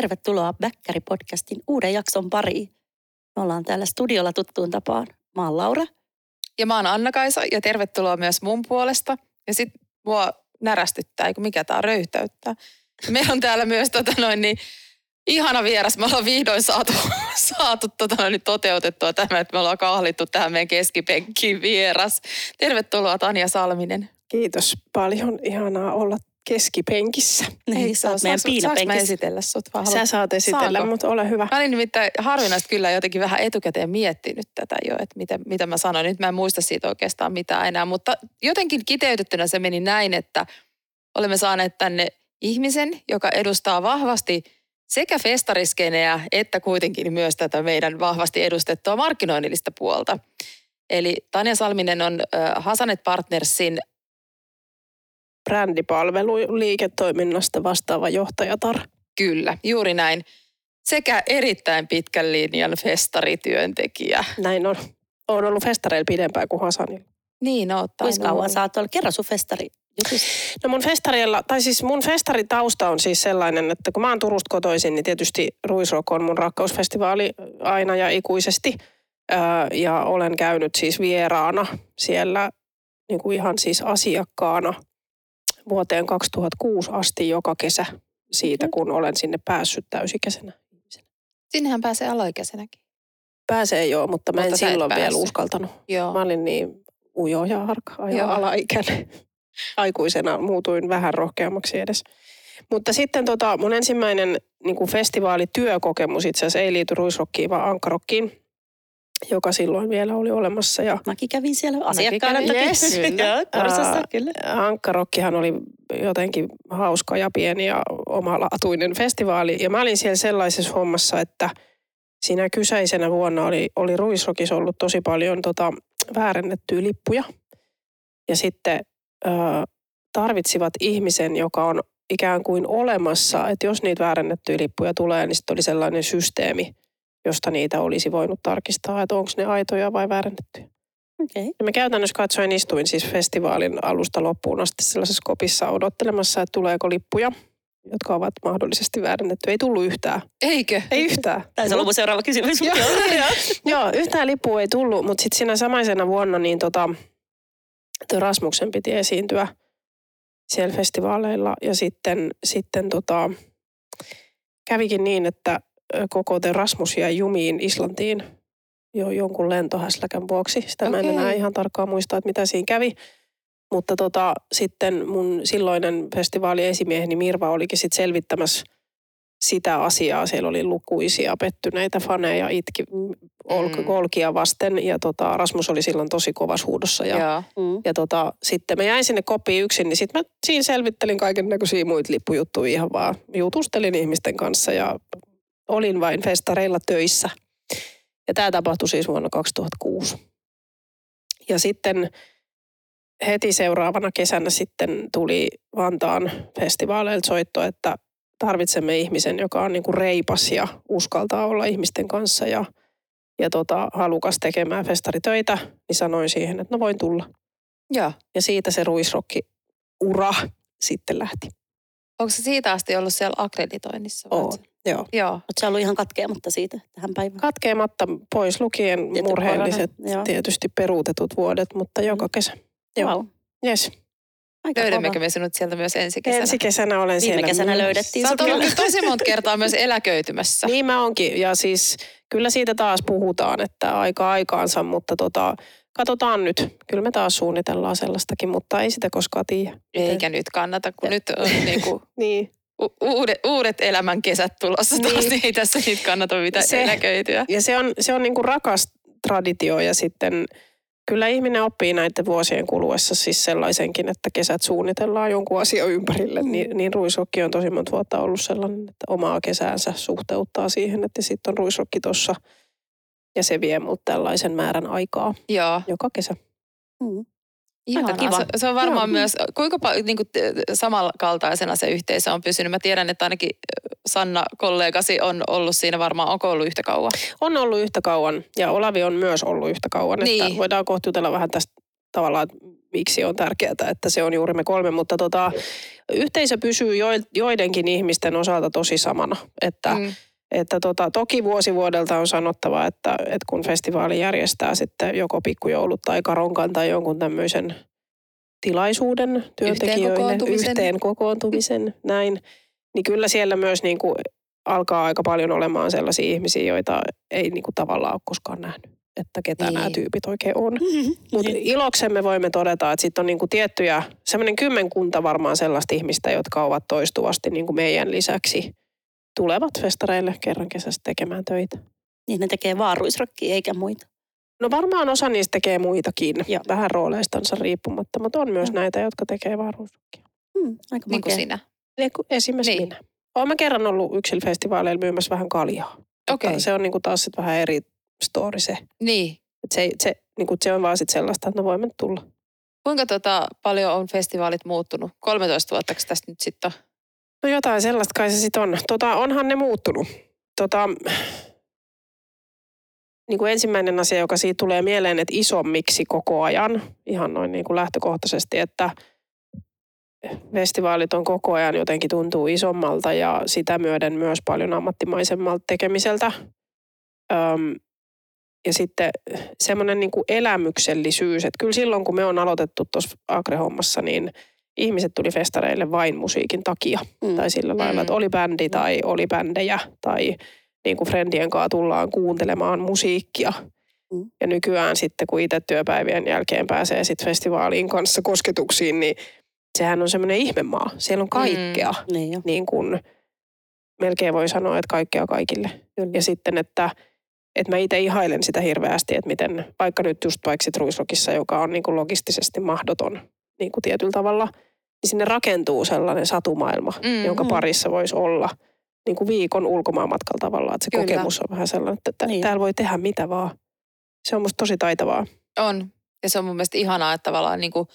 tervetuloa Bäkkäri-podcastin uuden jakson pariin. Me ollaan täällä studiolla tuttuun tapaan. Mä oon Laura. Ja mä oon Anna-Kaisa ja tervetuloa myös mun puolesta. Ja sit mua närästyttää, kun mikä tää röyhtäyttää. Meillä on täällä myös tota noin, niin, ihana vieras. Me ollaan vihdoin saatu, saatu tota noin, niin toteutettua tämä, että me ollaan kahlittu tähän meidän keskipenkkiin vieras. Tervetuloa Tanja Salminen. Kiitos paljon. Ihanaa olla keskipenkissä. Niin, sä oot meidän Saanko mä esitellä sut? Sä haluat- saat esitellä, mutta ole hyvä. Mä olin nimittäin harvinaista kyllä jotenkin vähän etukäteen miettinyt tätä jo, että mitä, mitä mä sanoin. Nyt mä en muista siitä oikeastaan mitään enää, mutta jotenkin kiteytettynä se meni näin, että olemme saaneet tänne ihmisen, joka edustaa vahvasti sekä festariskeneä että kuitenkin myös tätä meidän vahvasti edustettua markkinoinnillista puolta. Eli Tanja Salminen on Hasanet Partnersin, Brändipalvelu liiketoiminnasta vastaava johtajatar. kyllä, juuri näin, sekä erittäin pitkän linjan festarityöntekijä. Näin on. Olen ollut festareilla pidempään kuin Hasanilla. Niin, oot Kuinka kauan olla. sä oot ollut? Kerro sun festari. No mun festarilla, tai siis mun festaritausta on siis sellainen, että kun mä oon Turusta kotoisin, niin tietysti Ruisrock on mun rakkausfestivaali aina ja ikuisesti. Öö, ja olen käynyt siis vieraana siellä niin kuin ihan siis asiakkaana vuoteen 2006 asti joka kesä siitä, Okei. kun olen sinne päässyt täysikäisenä. Sinnehän pääsee alaikäisenäkin. Pääsee joo, mutta mä en Mutta silloin vielä uskaltanut. Joo. Mä olin niin ujo ja harka ja alaikäinen. Aikuisena muutuin vähän rohkeammaksi edes. Mutta sitten tota, mun ensimmäinen niin kuin festivaalityökokemus itse asiassa ei liity ruisrokkiin, vaan ankkarokkiin, joka silloin vielä oli olemassa. Ja Mäkin kävin siellä asiakkaana. toki. yes, kyllä. Korsassa, kyllä. Ankkarokkihan oli jotenkin hauska ja pieni ja omalaatuinen festivaali. Ja mä olin siellä sellaisessa hommassa, että siinä kyseisenä vuonna oli, oli Ruisrokissa ollut tosi paljon tota, väärennettyjä lippuja. Ja sitten ö, tarvitsivat ihmisen, joka on ikään kuin olemassa, että jos niitä väärennettyjä lippuja tulee, niin sitten oli sellainen systeemi, josta niitä olisi voinut tarkistaa, että onko ne aitoja vai väärennettyjä. Okei. Ja mä käytännössä katsoin istuin siis festivaalin alusta loppuun asti sellaisessa kopissa odottelemassa, että tuleeko lippuja, jotka ovat mahdollisesti väärennetty. Ei tullut yhtään. Eikö? Ei yhtään. Taisi olla mun seuraava kysymys. Joo. joo. Yhtään lippua ei tullut, mutta sitten siinä samaisena vuonna niin tota, Rasmuksen piti esiintyä siellä festivaaleilla. Ja sitten, sitten tota, kävikin niin, että koko te Rasmus jäi jumiin Islantiin jo jonkun lentohäsläkän vuoksi. Sitä mä en enää ihan tarkkaan muista, että mitä siinä kävi. Mutta tota, sitten mun silloinen festivaaliesimiehenä Mirva olikin sitten selvittämässä sitä asiaa. Siellä oli lukuisia pettyneitä faneja itki Mm. olkia vasten ja tota, Rasmus oli silloin tosi kovassa huudossa. Ja, Joo. Mm. ja tota, sitten mä jäin sinne kopiin yksin, niin sitten mä siinä selvittelin kaiken näköisiä muita lippujuttuja ihan vaan. Jutustelin ihmisten kanssa ja olin vain festareilla töissä. Ja tämä tapahtui siis vuonna 2006. Ja sitten heti seuraavana kesänä sitten tuli Vantaan festivaaleilta soitto, että tarvitsemme ihmisen, joka on niinku reipas ja uskaltaa olla ihmisten kanssa ja, ja tota, halukas tekemään festaritöitä, niin sanoin siihen, että no voin tulla. Joo. Ja siitä se ruisrokki ura sitten lähti. Onko se siitä asti ollut siellä akkreditoinnissa? vai Joo. Joo. Oot sä ollut ihan katkeamatta siitä tähän päivään? Katkeamatta pois lukien Tietty murheelliset, korona, joo. tietysti peruutetut vuodet, mutta joka kesä. Joo. Wow. Yes. Aika Löydämmekö kova. me sinut sieltä myös ensi kesänä? Ensi kesänä olen Viime siellä. kesänä myös. löydettiin Sä oot ollut tosi monta kertaa myös eläköitymässä. Niin mä onkin. Ja siis kyllä siitä taas puhutaan, että aika aikaansa, mutta tota, katsotaan nyt. Kyllä me taas suunnitellaan sellaistakin, mutta ei sitä koskaan tiedä. Eikä nyt kannata, kun nyt on niinku Niin. U- uudet, uudet elämän kesät tulossa taas, Niin. niin ei tässä nyt kannata mitään Se- eläköityä. Ja se on, se on niin kuin rakas traditio ja sitten kyllä ihminen oppii näiden vuosien kuluessa siis sellaisenkin, että kesät suunnitellaan jonkun asian ympärille. Mm. Niin, niin ruisrokki on tosi monta vuotta ollut sellainen, että omaa kesäänsä suhteuttaa siihen, että sitten on ruisrokki tuossa ja se vie multa tällaisen määrän aikaa Joo. joka kesä. Mm. Ihanaa. kiva. Se, se on varmaan Joo. myös, kuinka paljon niin kuin, samankaltaisena se yhteisö on pysynyt. Mä tiedän, että ainakin Sanna kollegasi on ollut siinä varmaan, onko ollut yhtä kauan? On ollut yhtä kauan ja Olavi on myös ollut yhtä kauan. Että Niin. voidaan kohta jutella vähän tästä tavallaan, että miksi on tärkeää, että se on juuri me kolme. Mutta tota, yhteisö pysyy joidenkin ihmisten osalta tosi samana. Että, mm. Että tota, toki vuosi vuodelta on sanottava, että, että kun festivaali järjestää sitten joko pikkujoulut tai karonkan tai jonkun tämmöisen tilaisuuden työntekijöille, yhteen kokoontumisen, yhteen kokoontumisen näin, niin kyllä siellä myös niin kuin alkaa aika paljon olemaan sellaisia ihmisiä, joita ei niin kuin tavallaan ole koskaan nähnyt, että ketä niin. nämä tyypit oikein on. Mm-hmm. Mutta niin. iloksemme voimme todeta, että sitten on niin kuin tiettyjä, semmoinen kymmenkunta varmaan sellaista ihmistä, jotka ovat toistuvasti niin kuin meidän lisäksi tulevat festareille kerran kesästä tekemään töitä. Niin ne tekee vaaruisrokkia eikä muita. No varmaan osa niistä tekee muitakin, ja. vähän rooleistansa riippumatta, mutta on myös ja. näitä, jotka tekee vaaruisrokkia. Hmm, aika niin kuin sinä. Niin kuin esimerkiksi niin. minä. Olen kerran ollut yksilfestivaaleilla myymässä vähän kaljaa. Okei. Okay. Se on niinku taas sit vähän eri story se. Niin. Et se, se, niinku, se on vaan sit sellaista, että no voimme tulla. Kuinka tota, paljon on festivaalit muuttunut? 13 vuotta tästä nyt sitten No jotain sellaista kai se sitten on. Tota, onhan ne muuttunut. Tota, niin kuin ensimmäinen asia, joka siitä tulee mieleen, että isommiksi koko ajan, ihan noin niin kuin lähtökohtaisesti, että – festivaalit on koko ajan jotenkin tuntuu isommalta ja sitä myöden myös paljon ammattimaisemmalta tekemiseltä. Öm, ja sitten semmoinen niin elämyksellisyys, että kyllä silloin kun me on aloitettu tuossa Agre-hommassa, niin ihmiset tuli festareille vain musiikin takia. Mm. Tai sillä lailla, että mm. oli bändi tai oli bändejä tai niin kuin friendien kanssa tullaan kuuntelemaan musiikkia. Mm. Ja nykyään sitten, kun itse työpäivien jälkeen pääsee sitten festivaaliin kanssa kosketuksiin, niin sehän on semmoinen ihmemaa. Siellä on kaikkea. Mm, niin, niin kuin, melkein voi sanoa, että kaikkea kaikille. Kyllä. Ja sitten, että, että mä itse ihailen sitä hirveästi, että miten, vaikka nyt just vaikka Ruislokissa, joka on niin kuin logistisesti mahdoton niin kuin tietyllä tavalla, niin sinne rakentuu sellainen satumaailma, mm, jonka mm. parissa voisi olla niin kuin viikon ulkomaanmatkalla tavallaan. Että se Kyllä. kokemus on vähän sellainen, että niin. täällä voi tehdä mitä vaan. Se on musta tosi taitavaa. On. Ja se on mun mielestä ihanaa, että tavallaan niin kuin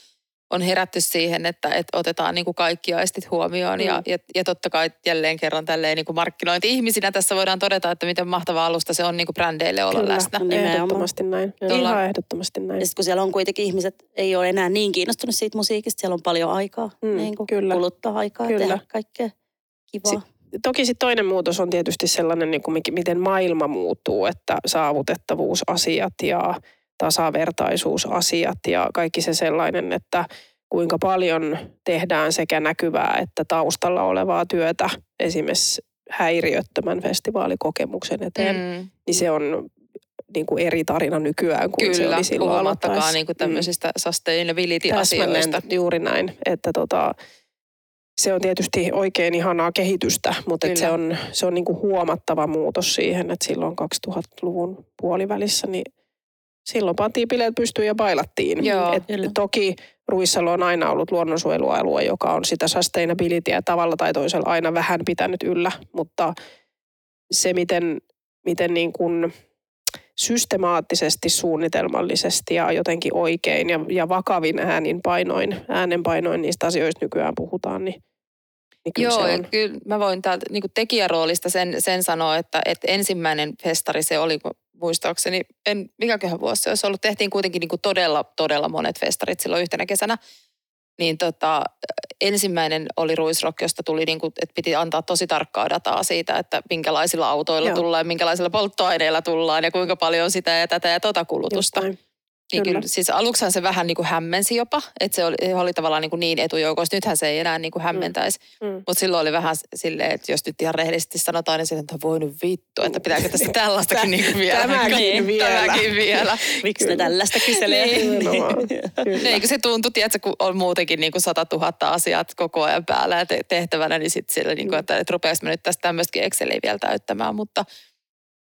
on herätty siihen, että, että otetaan niin kuin kaikki aistit huomioon. Mm. Ja, ja, ja totta kai jälleen kerran tälleen niin kuin markkinointi-ihmisinä tässä voidaan todeta, että miten mahtava alusta se on niin kuin brändeille olla Kyllä, läsnä. ehdottomasti näin. Jolla... Ihan ehdottomasti näin. Ja sitten kun siellä on kuitenkin ihmiset, ei ole enää niin kiinnostunut siitä musiikista, siellä on paljon aikaa mm, niin kuin kyllä. kuluttaa aikaa kyllä. tehdä kaikkea kivaa. Si- toki sitten toinen muutos on tietysti sellainen, niin kuin miten maailma muuttuu, että saavutettavuusasiat ja tasavertaisuusasiat ja kaikki se sellainen, että kuinka paljon tehdään sekä näkyvää että taustalla olevaa työtä esimerkiksi häiriöttömän festivaalikokemuksen eteen, mm. niin se on niin kuin eri tarina nykyään kuin Kyllä, se oli silloin puhumattakaan niin kuin tämmöisistä mm. sustainability-asioista. juuri näin, että tota, se on tietysti oikein ihanaa kehitystä, mutta se on, se on niin kuin huomattava muutos siihen, että silloin 2000-luvun puolivälissä niin silloin pantiin bileet pystyyn ja bailattiin. Joo, Et toki Ruissalo on aina ollut luonnonsuojelualue, joka on sitä sustainabilityä tavalla tai toisella aina vähän pitänyt yllä, mutta se miten, miten niin kuin systemaattisesti, suunnitelmallisesti ja jotenkin oikein ja, ja vakavin äänin painoin, äänenpainoin niistä asioista nykyään puhutaan, niin niin kyllä Joo, ja kyllä mä voin täältä niin tekijäroolista sen, sen sanoa, että, että ensimmäinen festari se oli, muistaakseni, en, mikäköhän vuosi se olisi ollut, tehtiin kuitenkin niin kuin todella, todella monet festarit silloin yhtenä kesänä. Niin tota, ensimmäinen oli Ruisrock, josta tuli, niin kuin, että piti antaa tosi tarkkaa dataa siitä, että minkälaisilla autoilla Joo. tullaan, minkälaisilla polttoaineilla tullaan ja kuinka paljon sitä ja tätä ja tota kulutusta. Niin kyllä. Siis aluksihan se vähän niin kuin hämmensi jopa, että se oli, oli tavallaan niin, kuin niin etujoukoissa. Nythän se ei enää niin kuin hämmentäisi. Mm. Mm. Mutta silloin oli vähän silleen, että jos nyt ihan rehellisesti sanotaan, niin sitten, että voi nyt vittu, että pitääkö tästä tällaistakin niin kuin vielä. Tämäkin niin, vielä. Tämäkin vielä. Miksi ne tällaista kyselee? niin. Eikö se tuntu, tiedätkö, kun on muutenkin niin kuin 100 000 asiat koko ajan päällä ja tehtävänä, niin sitten sille, niin kuin, että, että rupeaisi nyt tästä tämmöistäkin Exceliä vielä täyttämään. Mutta,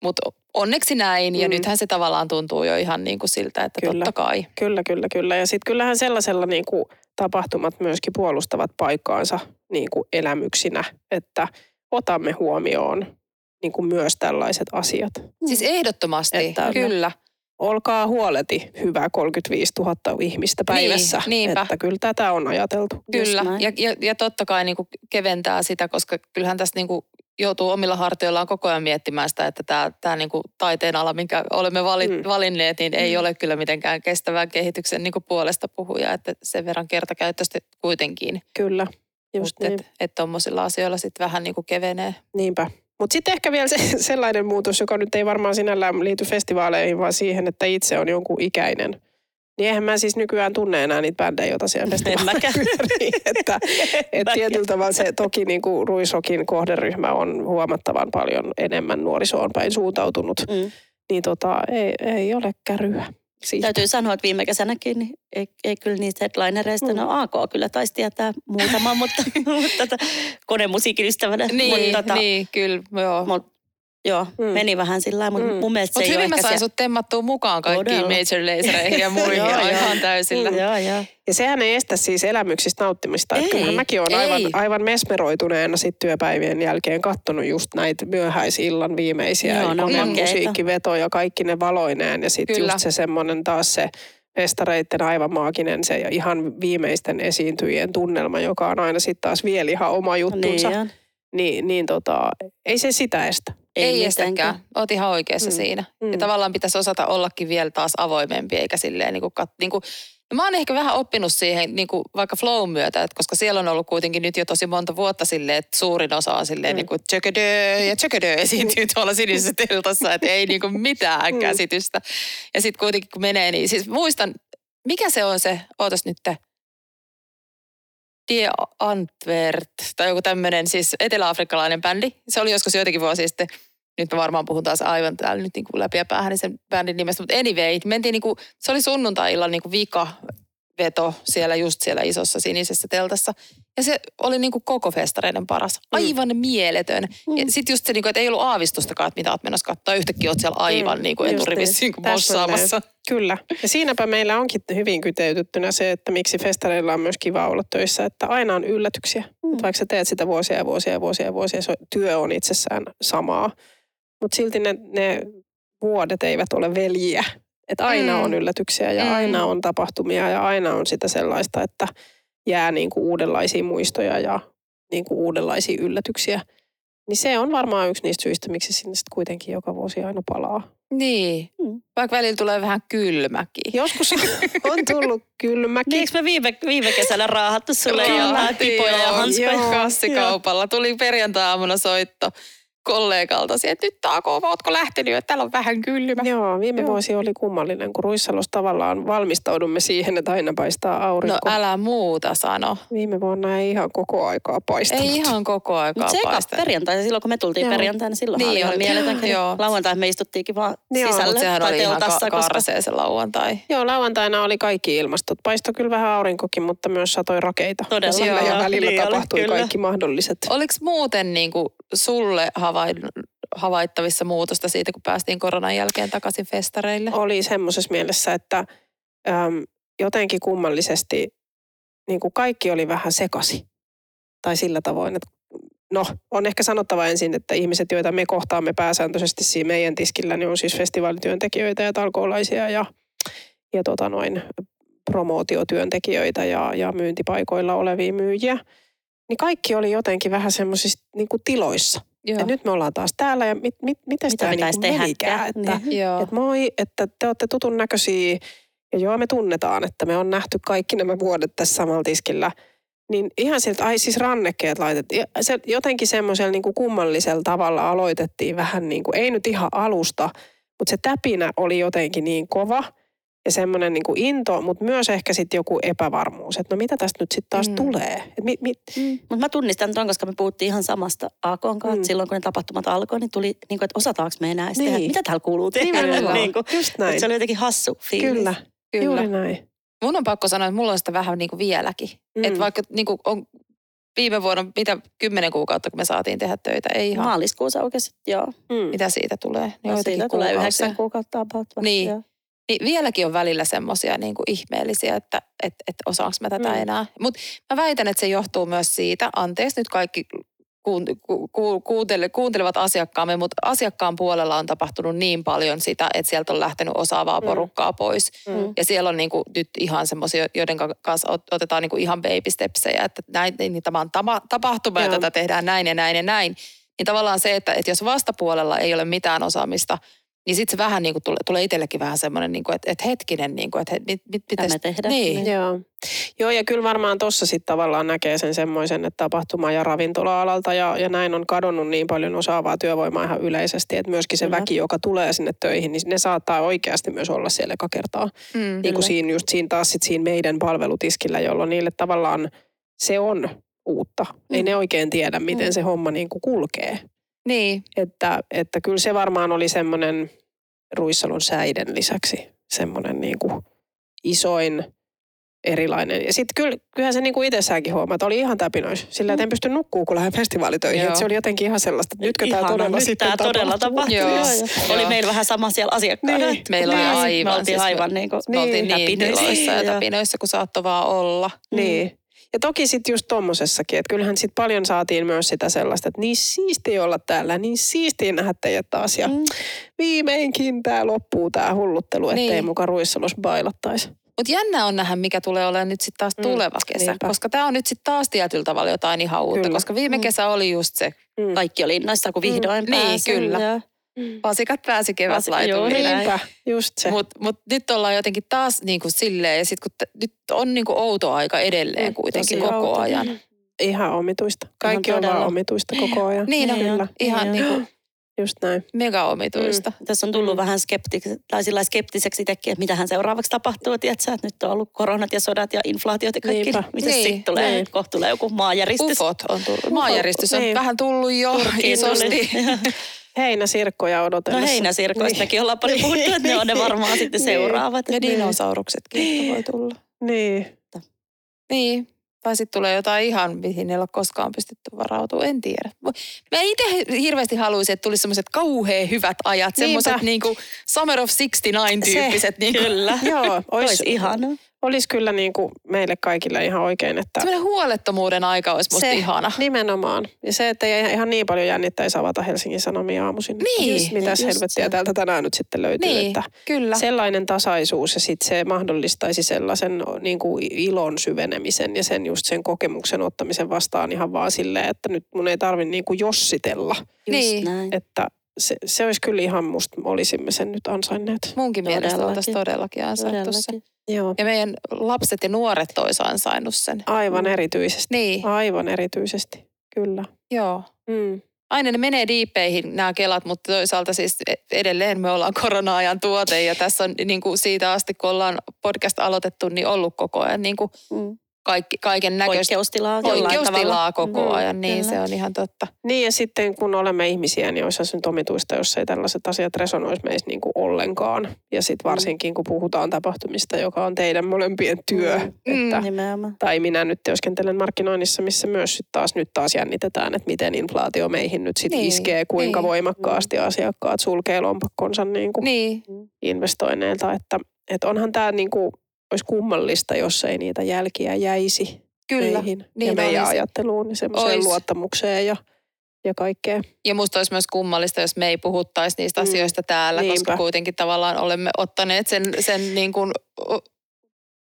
mutta onneksi näin. Ja mm. nythän se tavallaan tuntuu jo ihan niin kuin siltä, että kyllä. totta kai. Kyllä, kyllä, kyllä. Ja sitten kyllähän sellaisella niin kuin tapahtumat myöskin puolustavat paikkaansa niin kuin elämyksinä, että otamme huomioon niin kuin myös tällaiset asiat. Siis ehdottomasti, että kyllä. Olkaa huoleti, hyvä 35 000 ihmistä niin, päivässä. Niin, että kyllä tätä on ajateltu. Kyllä, ja, ja, ja totta kai niin kuin keventää sitä, koska kyllähän tässä niin kuin joutuu omilla hartioillaan koko ajan miettimään sitä, että tämä, tämä niin kuin taiteen ala, minkä olemme vali, mm. valinneet, niin ei mm. ole kyllä mitenkään kestävän kehityksen niin kuin puolesta puhuja, että sen verran kertakäyttöisesti kuitenkin. Kyllä, just Mutta niin. että et tuommoisilla asioilla sitten vähän niin kuin kevenee. Niinpä. Mutta sitten ehkä vielä se, sellainen muutos, joka nyt ei varmaan sinällään liity festivaaleihin, vaan siihen, että itse on jonkun ikäinen. Niin eihän mä siis nykyään tunne enää niitä bändejä, joita siellä festivaaleilla pyörii. että, et tietyllä tavalla se toki niin kuin Ruisrokin kohderyhmä on huomattavan paljon enemmän nuorisoon päin suuntautunut. Mm. Niin tota, ei, ei ole käryä. Siitä. Täytyy sanoa, että viime kesänäkin niin ei, ei kyllä niistä headlinereista, mm. no AK kyllä taisi tietää muutama, mutta, mutta tota, konemusiikin ystävänä. Niin, mutta, tota, niin kyllä, joo. Mutta Joo, mm. meni vähän sillä mutta mm. mun mielestä Mut se hyvin ei mä sain se... sut temmattua mukaan kaikkiin Todella. major lasereihin ja muihin joo, ihan täysillä. Mm, joo, joo. Ja sehän ei estä siis elämyksistä nauttimista. Ei, kyllähän mäkin olen aivan, aivan mesmeroituneena sit työpäivien jälkeen kattonut just näitä myöhäisillan viimeisiä joo, no, musiikkivetoja, kaikki ne valoineen. Ja sitten just se semmoinen taas se festareitten aivan maaginen se ja ihan viimeisten esiintyjien tunnelma, joka on aina sitten taas vielä ihan oma juttunsa. Niin, niin, niin tota, ei se sitä estä. Ei, ei estäkään. Oot ihan oikeassa mm. siinä. Mm. Ja tavallaan pitäisi osata ollakin vielä taas avoimempi, eikä silleen niin kuin, kat, niin kuin No mä oon ehkä vähän oppinut siihen niin kuin vaikka flow myötä, että koska siellä on ollut kuitenkin nyt jo tosi monta vuotta silleen, että suurin osa on silleen mm. niin kuin tjöködö ja tjöködö esiintyy tuolla sinisessä teltassa, että ei niin kuin mitään mm. käsitystä. Ja sitten kuitenkin kun menee, niin siis muistan, mikä se on se, ootas nyt, Die Antwerp tai joku tämmöinen siis eteläafrikkalainen bändi. Se oli joskus joitakin vuosia sitten. Nyt mä varmaan puhun taas aivan täällä nyt niin kuin läpi ja päähän niin sen bändin nimestä. Mutta anyway, mentiin niin kuin, se oli sunnuntai-illan niin kuin vika veto siellä just siellä isossa sinisessä teltassa. Ja se oli niin kuin koko festareiden paras. Mm. Aivan mm. mieletön. Mm. Ja sitten just se, niin kuin, että ei ollut aavistustakaan, että mitä oot menossa katsoa. Yhtäkkiä oot siellä aivan mm. niin kuin eturivissä niin bossaamassa. Kyllä. Ja siinäpä meillä onkin hyvin kyteytettynä se, että miksi festareilla on myös kiva olla töissä, että aina on yllätyksiä. Mm. Että vaikka sä teet sitä vuosia ja vuosia ja vuosia ja vuosia, se työ on itsessään samaa. Mutta silti ne, ne vuodet eivät ole veljiä. Että aina mm. on yllätyksiä ja mm. aina on tapahtumia ja aina on sitä sellaista, että jää niin kuin uudenlaisia muistoja ja niin kuin uudenlaisia yllätyksiä. Niin se on varmaan yksi niistä syistä, miksi sinne sitten kuitenkin joka vuosi aina palaa. Niin, mm. vaikka välillä tulee vähän kylmäkin. Joskus on tullut kylmäkin. Niin, me viime, viime kesänä raahattu sulle jotain kipoja ja hanskoja? Kassikaupalla. Tuli perjantai-aamuna soitto kollegalta, että nyt Taako, ootko lähtenyt, että täällä on vähän kylmä. Joo, viime Joo. vuosi oli kummallinen, kun Ruissalos tavallaan valmistaudumme siihen, että aina paistaa aurinko. No älä muuta sano. Viime vuonna ei ihan koko aikaa paistanut. Ei ihan koko aikaa Mutta se perjantai, silloin kun me tultiin Joo. perjantaina, silloin niin, oli ihan mieletön. Joo. Lauantai me istuttiinkin vaan Joo, sisälle. Mutta sehän oli ihan ka- koska... se lauantai. Joo, lauantaina oli kaikki ilmastot. Paistoi kyllä vähän aurinkokin, mutta myös satoi rakeita. Todella. Ja, ja välillä niin tapahtui oli, kaikki mahdolliset. Oliko muuten niin kuin sulle havaittavissa muutosta siitä, kun päästiin koronan jälkeen takaisin festareille? Oli semmoisessa mielessä, että äm, jotenkin kummallisesti niin kuin kaikki oli vähän sekasi. Tai sillä tavoin, että no on ehkä sanottava ensin, että ihmiset, joita me kohtaamme pääsääntöisesti siinä meidän tiskillä, niin on siis festivaalityöntekijöitä ja talkoolaisia ja, ja tota noin, promootiotyöntekijöitä ja, ja myyntipaikoilla olevia myyjiä. Niin kaikki oli jotenkin vähän semmoisissa niin tiloissa. Joo. nyt me ollaan taas täällä ja mit, mit, miten sitä niin menikään. Että, niin. että moi, että te olette tutun näköisiä ja joo me tunnetaan, että me on nähty kaikki nämä vuodet tässä samalla tiskillä. Niin ihan sieltä, ai siis rannekkeet laitettiin. Se, jotenkin semmoisella niin kummallisella tavalla aloitettiin vähän niin kuin, ei nyt ihan alusta, mutta se täpinä oli jotenkin niin kova – ja semmoinen niin into, mutta myös ehkä sitten joku epävarmuus, että no mitä tästä nyt sitten taas mm. tulee. Et mi, mi... Mm. Mutta mä tunnistan ton, koska me puhuttiin ihan samasta AKon kanssa. Mm. Silloin kun ne tapahtumat alkoi, niin tuli, niin kuin, että osataanko me enää niin. tehdä, mitä täällä kuuluu tehdä. niin kuin, Just näin. Se oli jotenkin hassu fiilis. Kyllä, Kyllä. juuri näin. Mun on pakko sanoa, että mulla on sitä vähän niin kuin vieläkin. Mm. Että vaikka niin kuin on viime vuonna, mitä kymmenen kuukautta, kun me saatiin tehdä töitä, ei ihan. Maaliskuussa oikeasti, joo. Mm. Mitä siitä tulee? No, siitä tulee yhdeksän kuukautta about. Niin. Joo. Niin vieläkin on välillä semmoisia niin ihmeellisiä, että et, et osaanko mä tätä mm. enää. Mutta mä väitän, että se johtuu myös siitä, anteeksi nyt kaikki kuuntele, kuuntelevat asiakkaamme, mutta asiakkaan puolella on tapahtunut niin paljon sitä, että sieltä on lähtenyt osaavaa mm. porukkaa pois. Mm. Ja siellä on niin kuin nyt ihan semmoisia, joiden kanssa otetaan niin kuin ihan baby stepsejä, että näin, niin tämä on tapa, tapahtuma ja tätä tehdään näin ja näin ja näin. Niin tavallaan se, että, että jos vastapuolella ei ole mitään osaamista, niin sitten se vähän niin kuin tulee, tulee itsellekin vähän semmoinen, niin kuin, että, että hetkinen, niin kuin, että mit, mit, Mitä mitäs, me tehdään? Niin. Joo. Joo, ja kyllä varmaan tuossa sitten tavallaan näkee sen semmoisen, että tapahtuma- ja ravintola-alalta ja, ja näin on kadonnut niin paljon osaavaa työvoimaa ihan yleisesti, että myöskin se Kyllä. väki, joka tulee sinne töihin, niin ne saattaa oikeasti myös olla siellä eka kertaa. Mm, Niin kyllä. kuin siinä just siinä taas sit siinä meidän palvelutiskillä, jolloin niille tavallaan se on uutta. Ei Mm. ne oikein tiedä, miten Mm. se homma niin kuin kulkee. Niin, Että, että kyllä se varmaan oli semmoinen Ruissalon säiden lisäksi semmoinen niin kuin isoin erilainen. Ja sitten kyllä, kyllähän se niin kuin itsessäänkin huomaa, että oli ihan täpinois. Sillä että en pysty nukkuu, kun lähden festivaalitöihin. Joo. Että se oli jotenkin ihan sellaista, että nytkö tämä todella nyt sitten tää todella tapahtuu. Joo. Joo, Joo. joo. Oli meillä vähän sama siellä asiakkaana. Niin. Meillä oli me- aivan, Me oltiin siis me- aivan niin kuin, me oltiin niin tiloissa ja Joo. täpinöissä, kun saattoi vaan olla. Niin. Ja toki sitten just tommosessakin, että kyllähän sitten paljon saatiin myös sitä sellaista, että niin siisti olla täällä, niin siistiä nähdä teidät taas. Ja Mm. viimeinkin tämä loppuu tämä hulluttelu, ettei Niin. muka Ruissalos bailattaisi. Mutta jännä on nähdä, mikä tulee olemaan nyt sitten taas Mm, tuleva kesä. niinpä. Koska tämä on nyt sitten taas tietyllä tavalla jotain ihan uutta. Kyllä. Koska viime Mm. kesä oli just se. Mm. Kaikki oli innoissa, kun vihdoin Mm, niin, pääsi. kyllä. Ja Vasikat pääsi Vasi- kevätlaitumille. Niinpä, just se. Mutta mut nyt ollaan jotenkin taas niin kuin silleen, ja sitten kun t- nyt on niin kuin outo aika edelleen Mm, kuitenkin tosi koko outo. ajan. Ihan omituista. Kaikki on todella. vaan omituista koko ajan. Niin on, on, ihan niin niin on. kuin Just näin. mega omituista. Tässä on tullut Mm. vähän skeptik- tai sillä skeptiseksi itsekin, että mitähän seuraavaksi tapahtuu. Tiedätkö, että nyt on ollut koronat ja sodat ja inflaatiot ja kaikki. Niinpä. Miten Niin, sitten tulee? niin. Kohta tulee joku maajäristys. Ufot on tullut. Maanjäristys on niin. vähän tullut jo Turkkiin isosti. Heinäsirkkoja No odotellessa. heinäsirkoistakin ollaan paljon puhuttu, että ne on ne varmaan sitten Niin. seuraavat. Ja dinosauruksetkin voi tulla. Niin. Niin. Tai sitten tulee jotain ihan, mihin ei ole koskaan pystytty varautumaan, en tiedä. Mä itse hirveästi haluaisin, että tulisi semmoiset kauhean hyvät ajat, semmoiset niinku Summer of 69-tyyppiset. Niinku, Kyllä. Joo, Olisi olisi, ihana. Olisi kyllä niin kuin meille kaikille ihan oikein, että semmoinen huolettomuuden aika olisi musta Se- ihana. nimenomaan. Ja se, että ei ihan niin paljon jännittäisi avata Helsingin Sanomia aamuisin. Niin, Just, mitäs just helvettiä se. täältä tänään nyt sitten löytyy. Niin, Että kyllä. sellainen tasaisuus ja sitten se mahdollistaisi sellaisen niin kuin ilon syvenemisen ja sen just sen kokemuksen ottamisen vastaan ihan vaan silleen, että nyt mun ei tarvi niin kuin jossitella. Just Niin. näin. Että se, se olisi kyllä ihan musta, olisimme sen nyt ansainneet. Munkin mielestä Todellakin. oltaisiin todellakin ansaittu se. Todellakin. Joo. Ja meidän lapset ja nuoret olisi ansainnut sen. Aivan Mm. erityisesti. Niin, Aivan erityisesti, kyllä. joo. Mm. Aina ne menee diippeihin nämä kelat, mutta toisaalta siis edelleen me ollaan korona-ajan tuote ja tässä on niin kuin siitä asti, kun ollaan podcast aloitettu, niin ollut koko ajan niin kuin Mm. Kaikki, kaiken näköistä Poikkeustilaa poikkeustilaa tavalla. koko Mm, ajan, niin kyllä. se on ihan totta. Niin ja sitten kun olemme ihmisiä, niin olisi se nyt omituista, jos ei tällaiset asiat resonoisi meissä niin kuin ollenkaan. Ja sitten varsinkin kun puhutaan tapahtumista, joka on teidän molempien työ. Mm. Että, Nimenomaan. tai minä nyt työskentelen markkinoinnissa, missä myös sit taas nyt taas jännitetään, että miten inflaatio meihin nyt sitten Niin, iskee, kuinka niin. voimakkaasti asiakkaat sulkee lompakkonsa niin kuin Niin, investoinneilta. Että, että onhan tämä niin kuin, olisi kummallista, jos ei niitä jälkiä jäisi kyllä. meihin Niin ja meidän olisi. ajatteluun ja semmoiseen Ois. luottamukseen ja, ja kaikkea. Ja musta olisi myös kummallista, jos me ei puhuttaisi niistä Mm. asioista täällä, koska Niinpä. kuitenkin tavallaan olemme ottaneet sen, sen niin kuin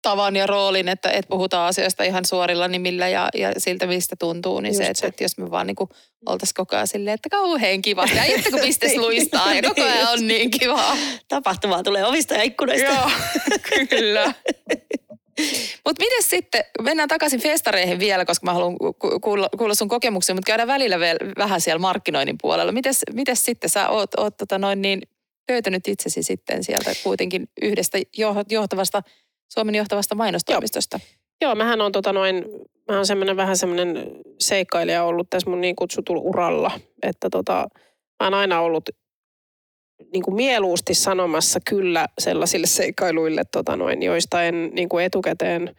tavan ja roolin, että, että puhutaan asioista ihan suorilla nimillä ja, ja siltä, mistä tuntuu. Niin se, Just että, se. että jos me vaan niin kuin oltaisiin koko ajan silleen, että kauhean kiva. Ja itse kun pistes luistaa ja koko ajan on niin kivaa. Tapahtumaa tulee ovista ja ikkunoista. Joo, kyllä. Mutta miten sitten, mennään takaisin festareihin vielä, koska mä haluan ku- kuulla, kuulla sun kokemuksia, mutta käydään välillä vielä vähän siellä markkinoinnin puolella. Mites, mites sitten sä oot, oot tota noin niin, löytänyt itsesi sitten sieltä kuitenkin yhdestä joh- johtavasta, Suomen johtavasta mainostoimistosta? Joo, mähän on tota noin, mä oon semmoinen vähän semmoinen seikkailija ollut tässä mun niin kutsutulla uralla, että tota, mä oon aina ollut niin kuin mieluusti sanomassa kyllä sellaisille seikkailuille, tota noin, joista en niin kuin etukäteen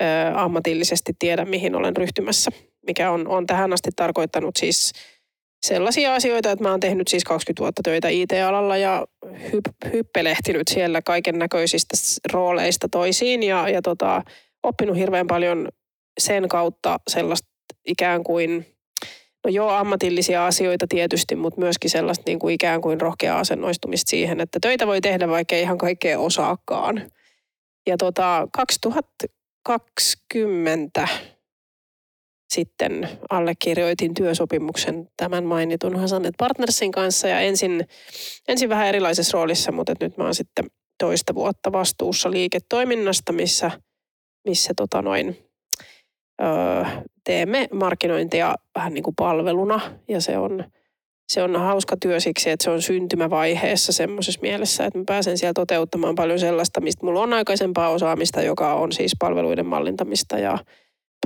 ö, ammatillisesti tiedä, mihin olen ryhtymässä. Mikä on, on tähän asti tarkoittanut siis sellaisia asioita, että mä oon tehnyt siis 20 vuotta töitä IT-alalla ja hyp, hyppelehtinyt siellä kaiken näköisistä rooleista toisiin ja, ja tota, oppinut hirveän paljon sen kautta sellaista ikään kuin, no joo ammatillisia asioita tietysti, mutta myöskin sellaista niin kuin ikään kuin rohkeaa asennoistumista siihen, että töitä voi tehdä vaikka ihan kaikkea osaakaan. Ja tota, 2020 sitten allekirjoitin työsopimuksen tämän mainitun. Hasanet Partnersin kanssa ja ensin, ensin vähän erilaisessa roolissa, mutta nyt mä oon sitten toista vuotta vastuussa liiketoiminnasta, missä, missä tota noin, öö, teemme markkinointia vähän niin kuin palveluna. Ja se on, se on hauska työ siksi, että se on syntymävaiheessa semmoisessa mielessä, että mä pääsen siellä toteuttamaan paljon sellaista, mistä mulla on aikaisempaa osaamista, joka on siis palveluiden mallintamista ja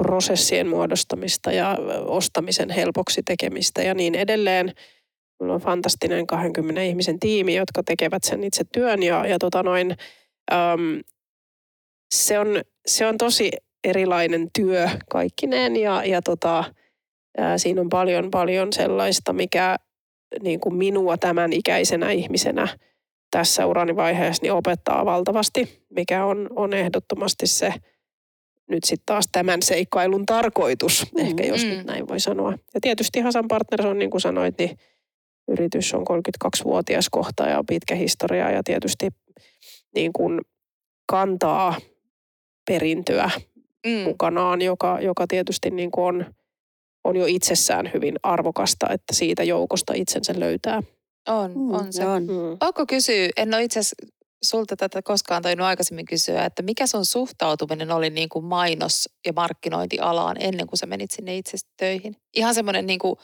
prosessien muodostamista ja ostamisen helpoksi tekemistä ja niin edelleen. Mulla on fantastinen 20 ihmisen tiimi, jotka tekevät sen itse työn ja, ja tota noin, äm, se, on, se on tosi erilainen työ kaikkineen ja, ja tota, ää, siinä on paljon paljon sellaista, mikä niin kuin minua tämän ikäisenä ihmisenä tässä urani vaiheessa niin opettaa valtavasti, mikä on, on ehdottomasti se nyt sitten taas tämän seikkailun tarkoitus, mm, ehkä jos mm. nyt näin voi sanoa. Ja tietysti Hasan Partners on, niin kuin sanoit, niin yritys on 32-vuotias kohta ja pitkä historia ja tietysti niin kuin kantaa perintöä mm. mukanaan, joka, joka tietysti niin kuin on, on jo itsessään hyvin arvokasta, että siitä joukosta itsensä löytää. On, mm, on se. On. Mm. Onko kysyä, en ole itse asiassa sulta tätä koskaan tainnut aikaisemmin kysyä, että mikä sun suhtautuminen oli niin kuin mainos- ja markkinointialaan ennen kuin sä menit sinne itse töihin? Ihan semmoinen niin kuin,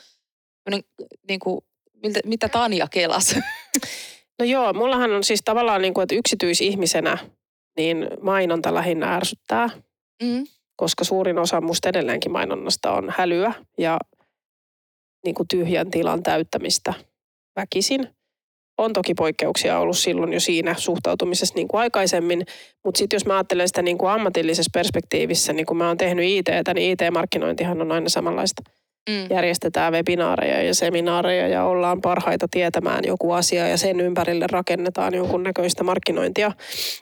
niin kuin miltä, mitä Tanja kelas? No joo, mullahan on siis tavallaan niin kuin, että yksityisihmisenä niin mainonta lähinnä ärsyttää, mm. koska suurin osa musta edelleenkin mainonnasta on hälyä ja niin kuin tyhjän tilan täyttämistä väkisin. On toki poikkeuksia ollut silloin jo siinä suhtautumisessa niin kuin aikaisemmin, mutta sitten jos mä ajattelen sitä niin kuin ammatillisessa perspektiivissä, niin kun mä oon tehnyt IT, niin IT-markkinointihan on aina samanlaista – mm. järjestetään webinaareja ja seminaareja ja ollaan parhaita tietämään joku asia ja sen ympärille rakennetaan jonkun näköistä markkinointia.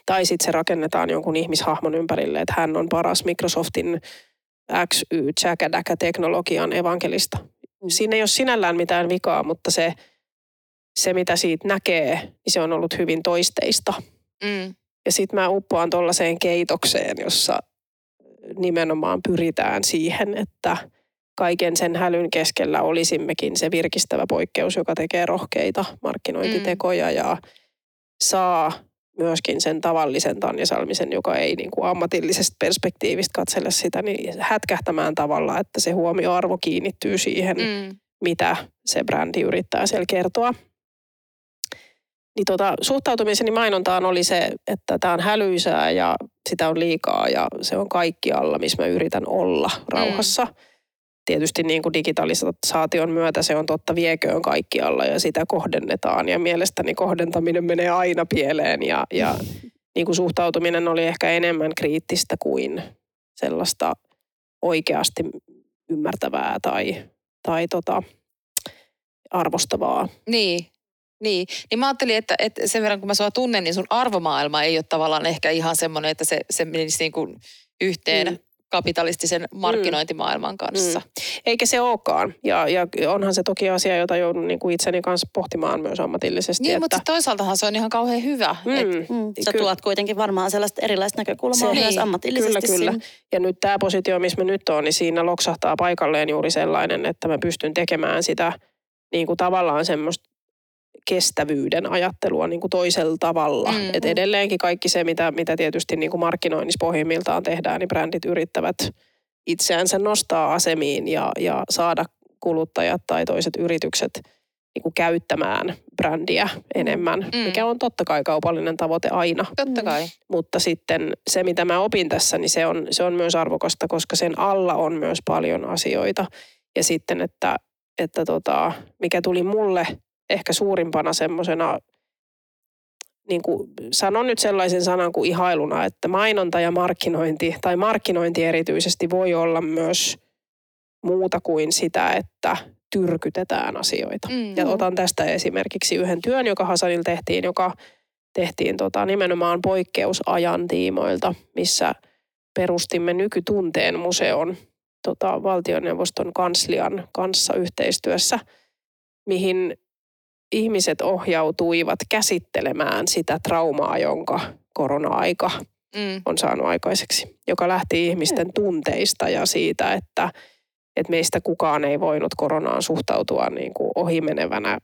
Tai sitten se rakennetaan jonkun ihmishahmon ympärille, että hän on paras Microsoftin XY teknologian evankelista. Mm. Siinä ei ole sinällään mitään vikaa, mutta se, se mitä siitä näkee, niin se on ollut hyvin toisteista. Mm. Ja sitten mä uppoan tuollaiseen keitokseen, jossa nimenomaan pyritään siihen, että – kaiken sen hälyn keskellä olisimmekin se virkistävä poikkeus, joka tekee rohkeita markkinointitekoja mm. ja saa myöskin sen tavallisen Tanja Salmisen, joka ei niin kuin ammatillisesta perspektiivistä katsele sitä, niin hätkähtämään tavalla, että se huomioarvo kiinnittyy siihen, mm. mitä se brändi yrittää siellä kertoa. Niin tota, suhtautumiseni mainontaan oli se, että tämä on hälyisää ja sitä on liikaa ja se on kaikkialla, missä mä yritän olla rauhassa. Mm tietysti niin kuin digitalisaation myötä se on totta vieköön kaikkialla ja sitä kohdennetaan. Ja mielestäni kohdentaminen menee aina pieleen ja, ja niin kuin suhtautuminen oli ehkä enemmän kriittistä kuin sellaista oikeasti ymmärtävää tai, tai tota, arvostavaa. Niin, niin, niin mä ajattelin, että, että sen verran kun mä sua tunnen, niin sun arvomaailma ei ole tavallaan ehkä ihan semmoinen, että se, se menisi niin kuin yhteen mm kapitalistisen mm. markkinointimaailman kanssa. Mm. Eikä se olekaan. Ja, ja onhan se toki asia, jota joudun niin kuin itseni kanssa pohtimaan myös ammatillisesti. Niin, että... mutta toisaaltahan se on ihan kauhean hyvä. Mm. Et, mm. Sä Ky- tuot kuitenkin varmaan sellaista erilaista näkökulmaa se, myös niin. ammatillisesti. Kyllä, kyllä. Siinä. Ja nyt tämä positio, missä me nyt on, niin siinä loksahtaa paikalleen juuri sellainen, että mä pystyn tekemään sitä niin kuin tavallaan semmoista kestävyyden ajattelua niin kuin toisella tavalla. Mm-hmm. Et edelleenkin kaikki se, mitä, mitä tietysti niin kuin markkinoinnissa pohjimmiltaan tehdään, niin brändit yrittävät itseänsä nostaa asemiin ja, ja saada kuluttajat tai toiset yritykset niin kuin käyttämään brändiä enemmän, mm. mikä on totta kai kaupallinen tavoite aina. Totta kai. Mm. Mutta sitten se, mitä mä opin tässä, niin se on, se on myös arvokasta, koska sen alla on myös paljon asioita. Ja sitten, että, että tota, mikä tuli mulle ehkä suurimpana semmoisena, niin kuin sanon nyt sellaisen sanan kuin ihailuna, että mainonta ja markkinointi, tai markkinointi erityisesti voi olla myös muuta kuin sitä, että tyrkytetään asioita. Mm. Ja otan tästä esimerkiksi yhden työn, joka Hasanil tehtiin, joka tehtiin tota, nimenomaan poikkeusajan tiimoilta, missä perustimme nykytunteen museon tota, valtioneuvoston kanslian kanssa yhteistyössä, mihin ihmiset ohjautuivat käsittelemään sitä traumaa, jonka korona-aika mm. on saanut aikaiseksi, joka lähti ihmisten tunteista ja siitä, että että meistä kukaan ei voinut koronaan suhtautua niin kuin ohimenevänä,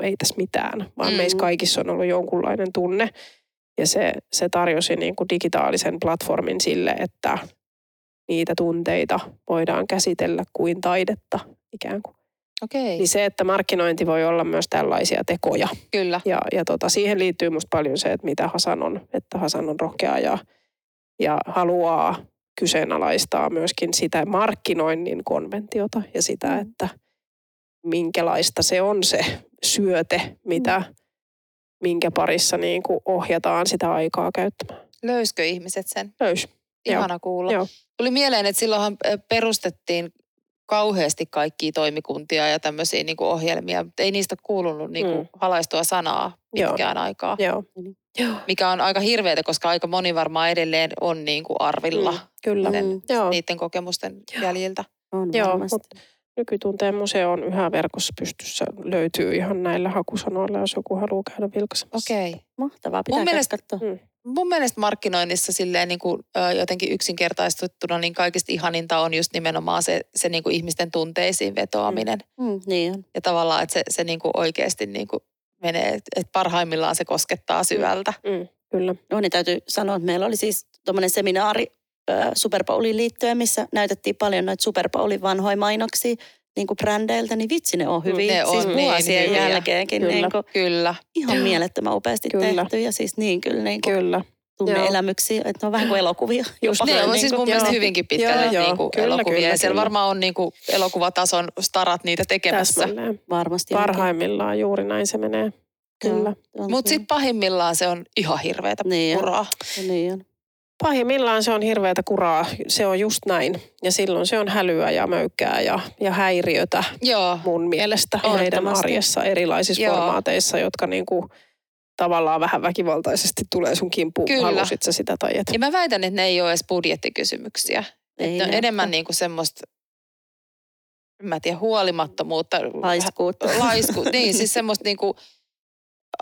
ei tässä mitään, vaan Mm. meissä kaikissa on ollut jonkunlainen tunne. Ja se, se tarjosi niin kuin digitaalisen platformin sille, että niitä tunteita voidaan käsitellä kuin taidetta ikään kuin. Okei, Niin se, että markkinointi voi olla myös tällaisia tekoja. kyllä. Ja, ja tota, siihen liittyy musta paljon se, että mitä Hasan on. Että Hasan on rohkea ja, ja haluaa kyseenalaistaa myöskin sitä markkinoinnin konventiota ja sitä, Mm. että minkälaista se on se syöte, mitä, Mm. minkä parissa niin kuin ohjataan sitä aikaa käyttämään. Löyskö ihmiset sen? Löys. Joo. Ihana kuulla. Joo. Tuli mieleen, että silloinhan perustettiin kauheasti kaikkia toimikuntia ja tämmöisiä niin ohjelmia, mutta ei niistä kuulunut niin kuin Mm. halaistua sanaa Joo. pitkään aikaa. Joo. Joo. Mikä on aika hirveätä, koska aika moni varmaan edelleen on niin kuin arvilla Mm, kyllä. Mm. Joo. niiden kokemusten Joo. jäljiltä. On Joo, varmasti. mut Nykytunteen museo on yhä verkossa pystyssä. Löytyy ihan näillä hakusanoilla, jos joku haluaa käydä vilkaisemassa. Okei. Mahtavaa, pitää Mun mielestä- katsoa. Mm. Mun mielestä markkinoinnissa silleen niin kuin, ö, jotenkin yksinkertaistettuna, niin kaikista ihaninta on just nimenomaan se, se niin kuin ihmisten tunteisiin vetoaminen. Mm, niin on. Ja tavallaan, että se, se niin kuin oikeasti niin kuin menee, että parhaimmillaan se koskettaa syvältä. Mm, kyllä. No niin täytyy sanoa, että meillä oli siis tuommoinen seminaari Super Bowliin liittyen, missä näytettiin paljon noita Super Bowlin vanhoja mainoksia niin kuin brändeiltä, niin vitsi ne on hyviä. Ne siis on niin vuosien hyviä. jälkeenkin Kyllä. niin kuin, Kyllä. ihan mielettömän upeasti Kyllä. tehty ja siis niin kyllä niin kuin Kyllä. tunne-elämyksiä, että ne on vähän kuin elokuvia. Just jopa. Ne on Niin siis mun mielestä joo. hyvinkin pitkälle Joo, joo. niin kuin Kyllä, elokuvia. kyllä, ja siellä kyllä. varmaan on niin kuin elokuvatason starat niitä tekemässä. Täsmälleen. Varmasti. onkin. Parhaimmillaan juuri näin se menee. Kyllä. Mutta sitten pahimmillaan se on ihan hirveätä Niin puraa. Niin on. Pahimmillaan se on hirveätä kuraa. Se on just näin. Ja silloin se on hälyä ja möykkää ja, ja häiriötä Joo. mun mielestä meidän Ehdottomasti. arjessa erilaisissa Joo. formaateissa, jotka niinku tavallaan vähän väkivaltaisesti tulee sun kimppuun. Kyllä. Halusit sä sitä tai et. Ja mä väitän, että ne ei ole edes budjettikysymyksiä. Ei ne on ne enemmän ole. niin kuin semmoista, en mä tiedä, huolimattomuutta. Laiskuutta. Laisku, niin siis semmoista niin kuin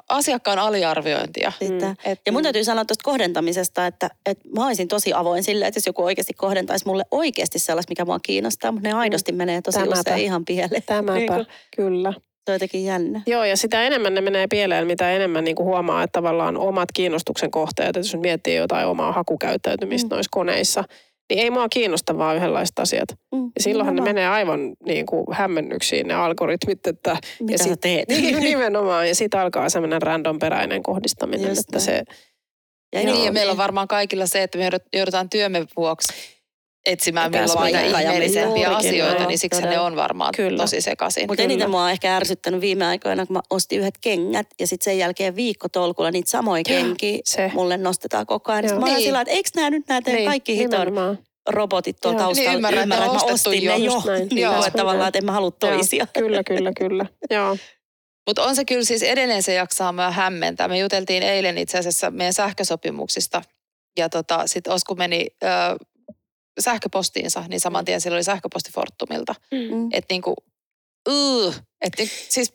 asiakkaan aliarviointia. Sitä. Et, Ja mun täytyy sanoa tuosta kohdentamisesta, että, että mä olisin tosi avoin sille, että jos joku oikeasti kohdentaisi mulle oikeasti sellaista, mikä mua kiinnostaa, mutta ne aidosti menee tosi Tämäpä. usein ihan pieleen. Tämäpä, Niin kuin, kyllä. se on jotenkin jännä. Joo, ja sitä enemmän ne menee pieleen, mitä enemmän niin kuin huomaa, että tavallaan omat kiinnostuksen kohteet, että jos miettii jotain omaa hakukäyttäytymistä Mm. mm. noissa koneissa, niin ei mua kiinnosta vaan yhdenlaiset asiat. Mm, Ja silloinhan ne nimenomaan. menee aivan niin kuin hämmennyksiin ne algoritmit, että Mitä ja sä sit- teet? niin, nimenomaan. Ja sitten alkaa semmoinen random-peräinen kohdistaminen, Just että näin. se, Ja niin, joo, ja meillä on niin. varmaan kaikilla se, että me joudut- joudutaan työmme vuoksi etsimään Tässä milloin mitä ja ihmeellisempiä juurikin asioita, niin siksi ne todella. on varmaan Kyllä. tosi sekaisin. Mutta eniten mua on ehkä ärsyttänyt viime aikoina, kun mä ostin yhdet kengät ja sitten sen jälkeen viikko tolkulla niitä samoja kenkiä se. mulle nostetaan koko ajan. Mä Niin. sillä että eikö nämä nyt nämä teidän Niin, kaikki hiton nimenomaan. robotit tuolla taustalla Niin, ymmärrän, että mä ostin jo. ne jo. Näin. Niin Joo. että tavallaan, että en mä halua Joo, toisia. Kyllä, kyllä, kyllä. Joo. Mutta on se kyllä siis edelleen se jaksaa mä hämmentää. Me juteltiin eilen itse asiassa meidän sähkösopimuksista. Ja tota, sitten Osku meni ö, sähköpostiinsa, niin saman tien siellä oli sähköposti Fortumilta. Mm. Että niinku, uh, että siis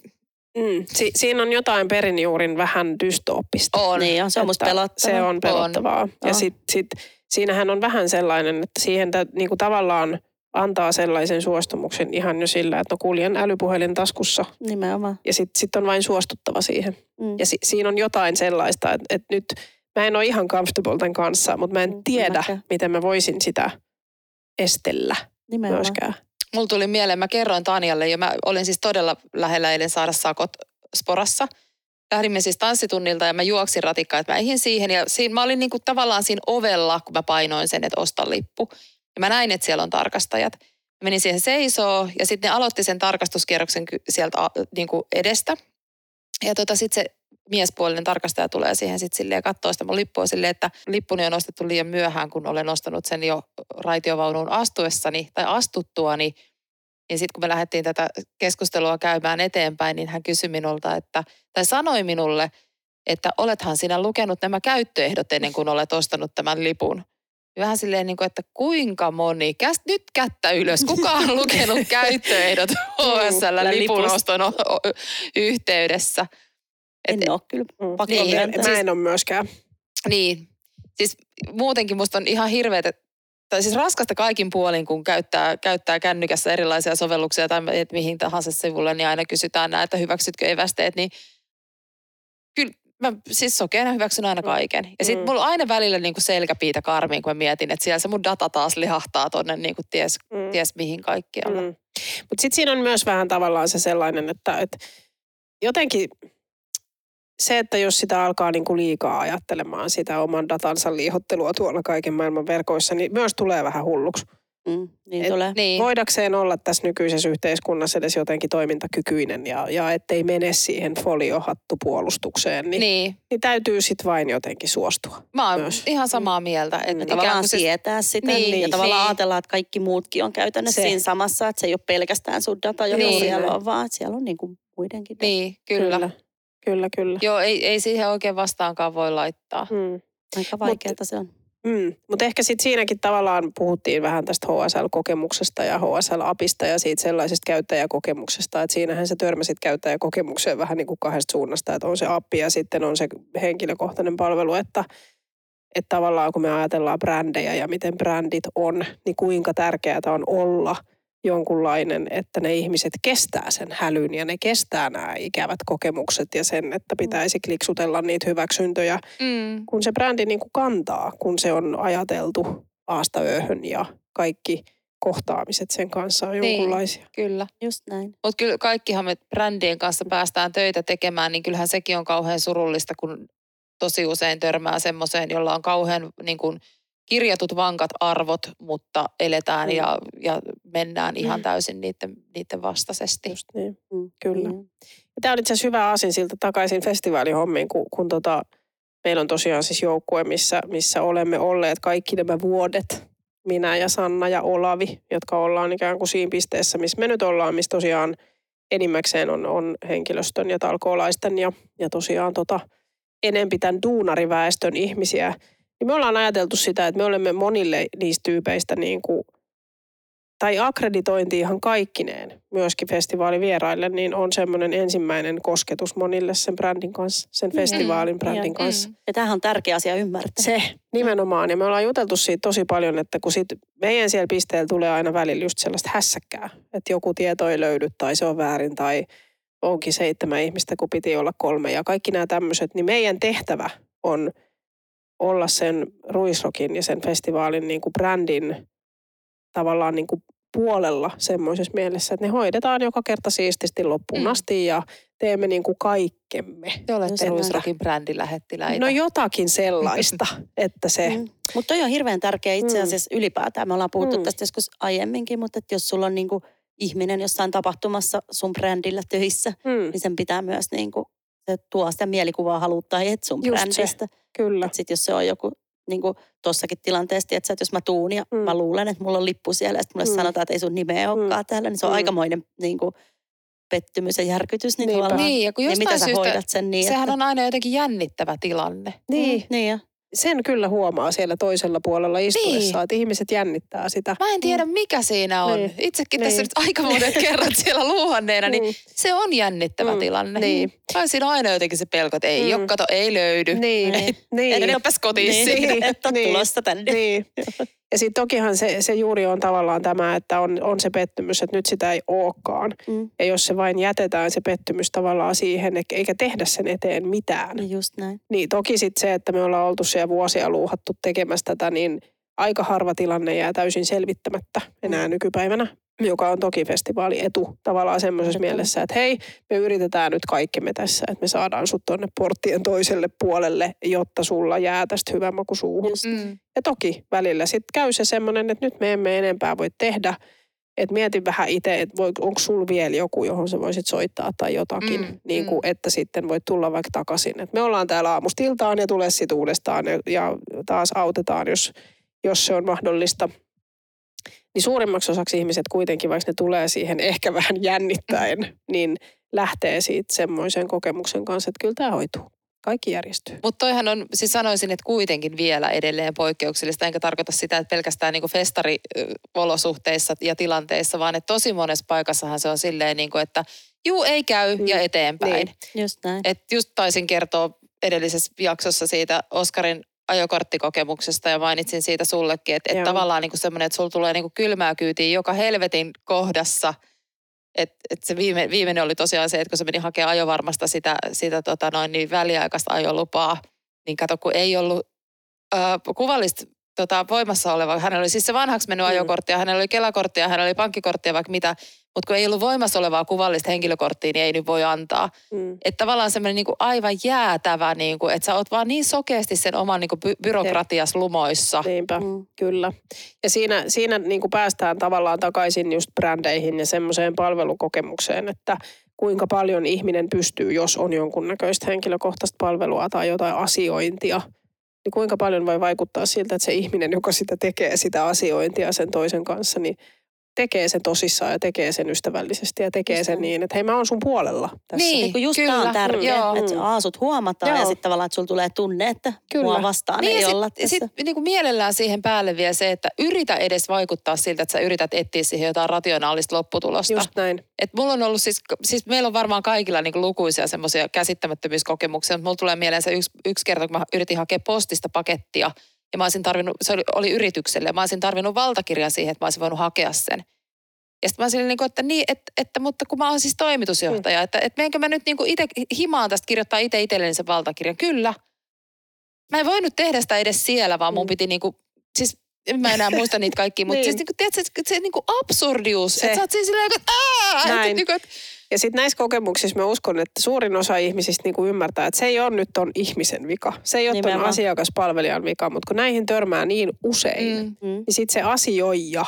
Mm. Si- siinä on jotain perinjuurin vähän dystooppista. on. Niin on, se on musta pelottavaa. Se on pelottavaa. On. Ja sit, sit, siinähän on vähän sellainen, että siihen tä, niinku tavallaan antaa sellaisen suostumuksen ihan jo sillä, että no kuljen älypuhelin taskussa Nimenomaan. ja sitten sit on vain suostuttava siihen. Mm. Ja si, siinä on jotain sellaista, että, että nyt mä en ole ihan comfortable tämän kanssa, mutta mä en Mm, tiedä, mäkään. miten mä voisin sitä estellä Nimenomaan. myöskään. Mulla tuli mieleen, mä kerroin Tanjalle ja mä olin siis todella lähellä eilen saada sakot sporassa. Lähdimme siis tanssitunnilta ja mä juoksin ratikkaan, että mä eihin siihen. Ja siinä, mä olin niinku tavallaan siinä ovella, kun mä painoin sen, että osta lippu. Ja mä näin, että siellä on tarkastajat. Mä menin siihen seisoo ja sitten ne aloitti sen tarkastuskierroksen sieltä niinku edestä. Ja tota, sitten se miespuolinen tarkastaja tulee siihen sitten silleen ja katsoo sitä mun lippua silleen, että lippuni on ostettu liian myöhään, kun olen ostanut sen jo raitiovaunuun astuessani tai astuttuani. Niin sitten kun me lähdettiin tätä keskustelua käymään eteenpäin, niin hän kysyi minulta, että, tai sanoi minulle, että olethan sinä lukenut nämä käyttöehdot ennen kuin olet ostanut tämän lipun. Ja Vähän silleen, niin kuin, että kuinka moni, käs, nyt kättä ylös, kuka on lukenut käyttöehdot HSL lipun lipusta. oston o- yhteydessä. En ole kyllä. Mm. Pakko Niin, myöntää. Mä en ole myöskään. Niin, siis muutenkin musta on ihan hirveetä tai siis raskasta kaikin puolin, kun käyttää, käyttää kännykässä erilaisia sovelluksia tai et mihin tahansa sivulle, niin aina kysytään näitä, että hyväksytkö evästeet, niin kyllä mä siis sokeena hyväksyn aina kaiken. Ja sitten Mm. mulla on aina välillä niinku selkäpiitä karmiin, kun mä mietin, että siellä se mun data taas lihahtaa tonne niinku ties, Mm. ties mihin kaikkialle. Mm. Mutta sitten siinä on myös vähän tavallaan se sellainen, että, että jotenkin se, että jos sitä alkaa niinku liikaa ajattelemaan sitä oman datansa liihottelua tuolla kaiken maailman verkoissa, niin myös tulee vähän hulluksi. Mm, niin Et- tulee. Niin. Voidakseen olla tässä nykyisessä yhteiskunnassa edes jotenkin toimintakykyinen ja, ja ettei mene siihen foliohattupuolustukseen, niin, niin. Niin, niin täytyy sitten vain jotenkin suostua. mä oon Myös. ihan samaa mieltä. Että Mm. ikään Tavallaan kuin se- sietää sitä Niin, niin, ja tavallaan niin. ajatellaan, että kaikki muutkin on käytännössä Se. siinä samassa, että se ei ole pelkästään sun data, joka Niin. siellä on, vaan että siellä on niin kuin muidenkin. Niin, kyllä. kyllä. Kyllä, kyllä. Joo, ei, ei siihen oikein vastaankaan voi laittaa. Mm. Aika vaikeaa se on. Mm. Mutta ehkä sitten siinäkin tavallaan puhuttiin vähän tästä HSL-kokemuksesta ja HSL-apista ja siitä sellaisesta käyttäjäkokemuksesta, että siinähän sä törmäsit käyttäjäkokemukseen vähän niin kuin kahdesta suunnasta, että on se appi ja sitten on se henkilökohtainen palvelu, että, että tavallaan kun me ajatellaan brändejä ja miten brändit on, niin kuinka tärkeää on olla jonkunlainen, että ne ihmiset kestää sen hälyn ja ne kestää nämä ikävät kokemukset ja sen, että pitäisi kliksutella niitä hyväksyntöjä Mm. kun se brändi niin kuin kantaa, kun se on ajateltu aasta ööhön ja kaikki kohtaamiset sen kanssa on Niin. jonkunlaisia. Kyllä. Just näin. Mutta kyllä kaikkihan me brändien kanssa päästään töitä tekemään, niin kyllähän sekin on kauhean surullista, kun tosi usein törmää semmoiseen, jolla on kauhean niin kuin, kirjatut vankat arvot, mutta eletään Mm. ja, ja mennään ihan Mm. täysin niiden, niiden vastaisesti. Just niin. Mm, Kyllä. Niin. Tämä on itse asiassa hyvä asin siltä takaisin festivaalihommiin, kun, kun tota, meillä on tosiaan siis joukkue, missä, missä olemme olleet kaikki nämä vuodet. Minä ja Sanna ja Olavi, jotka ollaan ikään kuin siinä pisteessä, missä me nyt ollaan, missä tosiaan enimmäkseen on, on henkilöstön ja talkoolaisten ja, ja tosiaan tota, enempi tämän duunariväestön ihmisiä. Niin me ollaan ajateltu sitä, että me olemme monille niistä tyypeistä niin kuin tai akkreditointi ihan kaikkineen myöskin festivaalivieraille, niin on semmoinen ensimmäinen kosketus monille sen brändin kanssa, sen Niin, festivaalin brändin joo. kanssa. Mm. Ja tämähän on tärkeä asia ymmärtää. Se nimenomaan, ja me ollaan juteltu siitä tosi paljon, että kun sit meidän siellä pisteellä tulee aina välillä just sellaista hässäkkää, että joku tieto ei löydy tai se on väärin tai onkin seitsemän ihmistä, kun piti olla kolme ja kaikki nämä tämmöiset, niin meidän tehtävä on olla sen Ruisrokin ja sen festivaalin niin kuin brändin tavallaan niin kuin puolella semmoisessa mielessä, että ne hoidetaan joka kerta siististi loppuun Mm. asti ja teemme niin kuin kaikkemme. Te olette. Ruisrokin brändilähettiläitä. No jotakin sellaista, että se... Mm. Mutta toi on hirveän tärkeä itse Mm. asiassa ylipäätään. Me ollaan puhuttu Mm. tästä joskus aiemminkin, mutta että jos sulla on niinku ihminen jossain tapahtumassa sun brändillä töissä, Mm, niin sen pitää myös niinku, se tuo sitä mielikuvaa haluttaa et sun Just se. brändistä. kyllä. Sitten jos se on joku niin kuin tuossakin tilanteessa, että jos mä tuun ja Mm. mä luulen, että mulla on lippu siellä ja sitten mulle Mm. sanotaan, että ei sun nimeä olekaan mm. täällä, niin se on Mm. aikamoinen niin kuin, pettymys ja järkytys. Niin, Niin, ja kun niin jostain miten sä syystä, hoidat sen niin, sehän että, on aina jotenkin jännittävä tilanne. Niin, Mm, niin ja, sen kyllä huomaa siellä toisella puolella istuessa, Niin. että ihmiset jännittää sitä. Mä en tiedä, mikä siinä on. Niin. Itsekin Niin. tässä nyt aika monet kerrat siellä luuhanneena, niin Mm. se on jännittävä Mm. tilanne. Niin. Tai siinä on aina jotenkin se pelko, että ei Mm. mm. ole, kato, ei löydy. Niin, Ei, niin. Ennepäs kotiin niin, siitä. niin, että Niin. tulossa tänne. Niin. Ja sitten tokihan se, se juuri on tavallaan tämä, että on, on se pettymys, että nyt sitä ei olekaan. Mm, Ja jos se vain jätetään se pettymys tavallaan siihen, eikä tehdä sen eteen mitään. niin just näin. Niin toki sitten se, että me ollaan oltu siellä vuosia luuhattu tekemässä tätä, niin aika harva tilanne jää täysin selvittämättä enää Mm. nykypäivänä, joka on toki festivaali etu tavallaan semmoisessa mielessä, että hei, me yritetään nyt kaikkemme tässä, että me saadaan sut tonne porttien toiselle puolelle, jotta sulla jää tästä hyvä maku suuhun. Mm. Ja toki välillä sitten käy se semmoinen, että nyt me emme enempää voi tehdä, että mietin vähän itse, että onko sulla vielä joku, johon sä voisit soittaa tai jotakin, Mm, niin kuin, mm. että sitten voit tulla vaikka takaisin. Et me ollaan täällä aamusta iltaan ja tulee sitten uudestaan ja, ja taas autetaan, jos, jos se on mahdollista. Niin suurimmaksi osaksi ihmiset kuitenkin, vaikka ne tulee siihen ehkä vähän jännittäen, niin lähtee siitä semmoisen kokemuksen kanssa, että kyllä tämä hoituu. Kaikki järjestyy. Mutta toihan on, siis sanoisin, että kuitenkin vielä edelleen poikkeuksellista, enkä tarkoita sitä, että pelkästään niin festariolosuhteissa ja tilanteissa, vaan että tosi monessa paikassahan se on silleen, niin kuin, että juu ei käy ja Mm. eteenpäin. Niin. Just näin. Et just taisin kertoa edellisessä jaksossa siitä Oskarin ajokorttikokemuksesta ja mainitsin siitä sullekin, että, että tavallaan niin semmoinen, että sulla tulee niin kylmää kyytiin joka helvetin kohdassa. Että et se viime, viimeinen oli tosiaan se, että kun se meni hakemaan ajovarmasta sitä, sitä tota noin, niin väliaikaista ajolupaa, niin kato, kun ei ollut äh, kuvallista tota, voimassa oleva. Hänellä oli siis se vanhaksi mennyt Mm. ajokortti ja hänellä oli kelakortti ja hänellä oli pankkikortti ja vaikka mitä. Mutta kun ei ollut voimassa olevaa kuvallista henkilökorttia, niin ei nyt voi antaa. Mm. Että tavallaan semmoinen niinku aivan jäätävä, niinku, että sä oot vaan niin sokeasti sen oman niinku by- byrokratias lumoissa. Niinpä, Mm. kyllä. Ja siinä, siinä niin kuin päästään tavallaan takaisin just brändeihin ja semmoiseen palvelukokemukseen, että kuinka paljon ihminen pystyy, jos on jonkunnäköistä henkilökohtaista palvelua tai jotain asiointia, niin kuinka paljon voi vaikuttaa siltä, että se ihminen, joka sitä tekee, sitä asiointia sen toisen kanssa, niin tekee sen tosissaan ja tekee sen ystävällisesti ja tekee sen niin, että hei mä oon sun puolella tässä. Niin. Niin kuin just kyllä, tämä on tärkeää, että Mm. A, sut huomataan Joo. ja sitten tavallaan, että sulla tulee tunne, että Kyllä. mua vastaan Niin ei ja olla sit, tässä. sit niin kuin mielellään siihen päälle vielä se, että yritä edes vaikuttaa siltä, että sä yrität etsiä siihen jotain rationaalista lopputulosta. Just näin. Et mulla on ollut siis, siis meillä on varmaan kaikilla niin lukuisia semmoisia käsittämättömyyskokemuksia, mutta mulla tulee mieleen se yksi, yksi kerta, kun mä yritin hakea postista pakettia ja mä olisin tarvinnut, se oli, oli yritykselle, ja mä olisin tarvinnut valtakirjan siihen, että mä olisin voinut hakea sen. Ja sitten mä olisin niin kuin, että niin, että, että, mutta kun mä oon siis toimitusjohtaja, että, että menenkö mä nyt niin kuin itse himaan tästä kirjoittaa itse itselleni sen valtakirjan? Kyllä. Mä en voinut tehdä sitä edes siellä, vaan mun Mm. piti niin kuin, siis en mä enää muista niitä kaikkia, mutta Niin. siis niin kuin, tiedätkö, se, se niin kuin absurdius, Se. että sä oot siis silleen, että aah, että, Näin. niin kuin, että Ja sitten näissä kokemuksissa mä uskon, että suurin osa ihmisistä niinku ymmärtää, että se ei ole nyt ton ihmisen vika. Se ei ole ton Nimenomaan. asiakaspalvelijan vika, mutta kun näihin törmää niin usein, mm. mm, niin sitten se asioija,